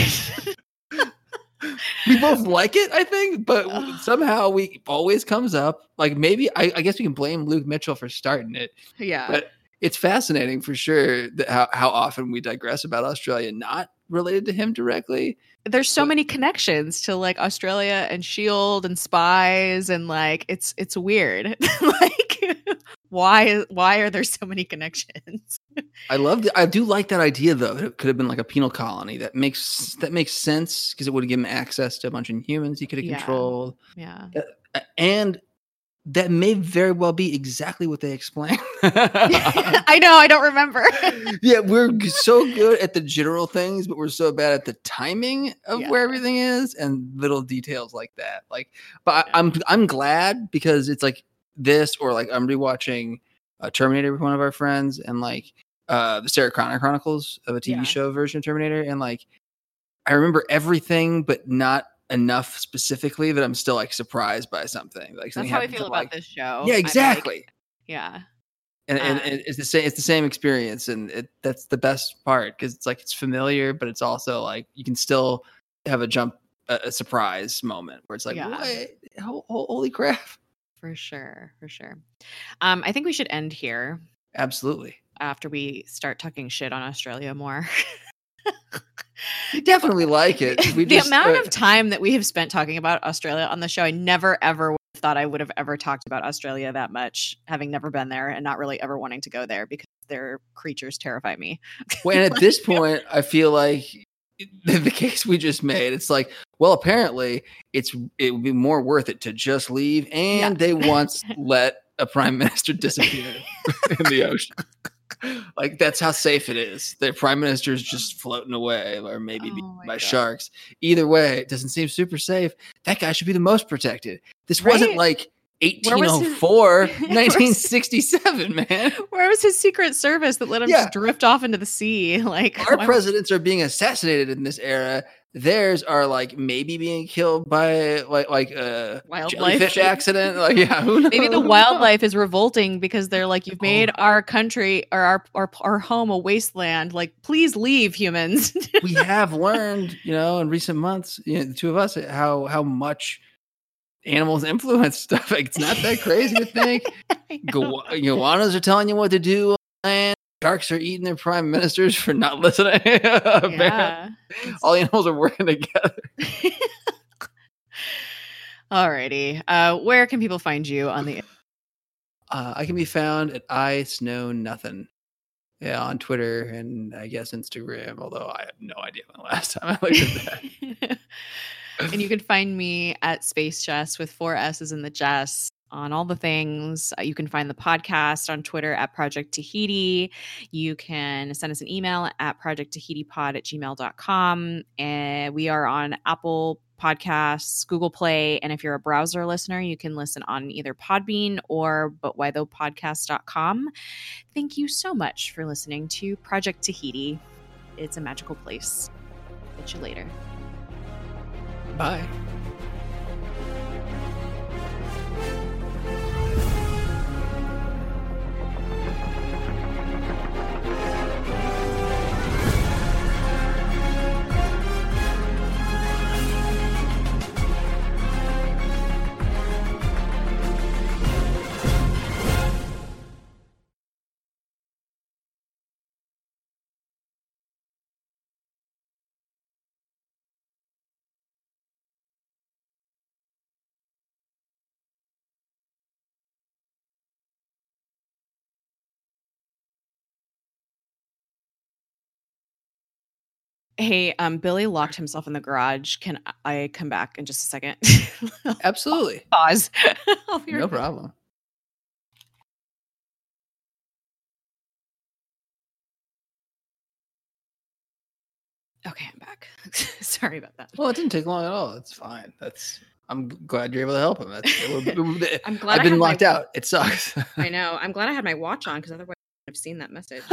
we both like it, I think, but somehow we always comes up. Like maybe I, I, guess we can blame Luke Mitchell for starting it. Yeah. But it's fascinating for sure how, how often we digress about Australia, not related to him directly. There's so but, many connections to like Australia and Shield and spies and like it's it's weird. [LAUGHS] like [LAUGHS] why why are there so many connections? I love the, I do like that idea though. It could have been like a penal colony. That makes that makes sense because it would have given access to a bunch of humans he could have yeah. controlled. Yeah. Uh, and that may very well be exactly what they explain. [LAUGHS] [LAUGHS] I know, I don't remember. [LAUGHS] yeah, we're so good at the general things, but we're so bad at the timing of yeah. where everything is and little details like that. Like, but yeah. I, I'm, I'm glad because it's like this, or like I'm rewatching uh, Terminator with one of our friends, and like uh, the Sarah Connor Chronicles of a TV yeah. show version of Terminator, and like I remember everything, but not enough specifically that I'm still like surprised by something. Like that's how I feel about like, this show. Yeah, exactly. Like, yeah. And, and, and, it's the same. It's the same experience, and it, that's the best part because it's like it's familiar, but it's also like you can still have a jump, a, a surprise moment where it's like, yeah. Wait, holy crap! For sure, for sure. Um, I think we should end here. Absolutely. After we start talking shit on Australia more. You [LAUGHS] definitely like it. [LAUGHS] We the just, amount uh, of time that we have spent talking about Australia on the show, I never ever thought I would have ever talked about Australia that much, having never been there and not really ever wanting to go there because their creatures terrify me. [LAUGHS] Well, and at this point, I feel like the case we just made, it's like, well, apparently, it's it would be more worth it to just leave, and yeah. they once let a prime minister disappear in the ocean like that's how safe it is. The prime minister is just floating away, or maybe oh by God. sharks. Either way, it doesn't seem super safe. That guy should be the most protected. This right? wasn't like 1804, 1967, [LAUGHS] man. [LAUGHS] Where was his secret service that let him yeah. just drift off into the sea? [LAUGHS] Like our presidents are being assassinated in this era. Theirs are like maybe being killed by like like a wildlife. jellyfish accident. [LAUGHS] Like yeah, maybe the wildlife is revolting because they're like you've made oh. our country or our, our our home a wasteland. Like please leave, humans. [LAUGHS] we have learned, you know, in recent months, you know, the two of us, how how much animals influence [LAUGHS] stuff. Like, it's not that crazy to think. Gu- iguanas are telling you what to do. And sharks are eating their prime ministers for not listening. [LAUGHS] yeah. All the animals are working together. [LAUGHS] Alrighty. Uh, where can people find you on the? Uh, I can be found at I Snow Nothing. Yeah, on Twitter and I guess Instagram. Although I have no idea when the last [LAUGHS] time I looked at that and you can find me at Space Jess with four S's in the Jess on all the things. Uh, you can find the podcast on Twitter at Project Tahiti. You can send us an email at projecttahitipod at gmail.com. And we are on Apple Podcasts, Google Play, and if you're a browser listener, you can listen on either Podbean or butwhythopodcast.com. Thank you so much for listening to Project Tahiti. It's a magical place. Catch you later. Bye. Hey, um, Billy locked himself in the garage. Can I come back in just a second? Absolutely. [LAUGHS] Pause. [LAUGHS] no right problem. Okay, I'm back. [LAUGHS] Sorry about that. Well, it didn't take long at all. It's fine. That's. I'm glad you're able to help him. That's, I'm glad I've been locked my, out. It sucks. I know. I'm glad I had my watch on because otherwise I've seen that message.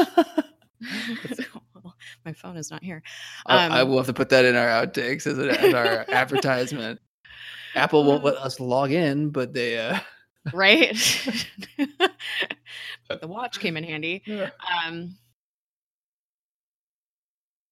[LAUGHS] my phone is not here. Um, I will have to put that in our outtakes as, as our advertisement. Apple won't [LAUGHS] let us log in, but they. uh Right. [LAUGHS] but the watch came in handy. Um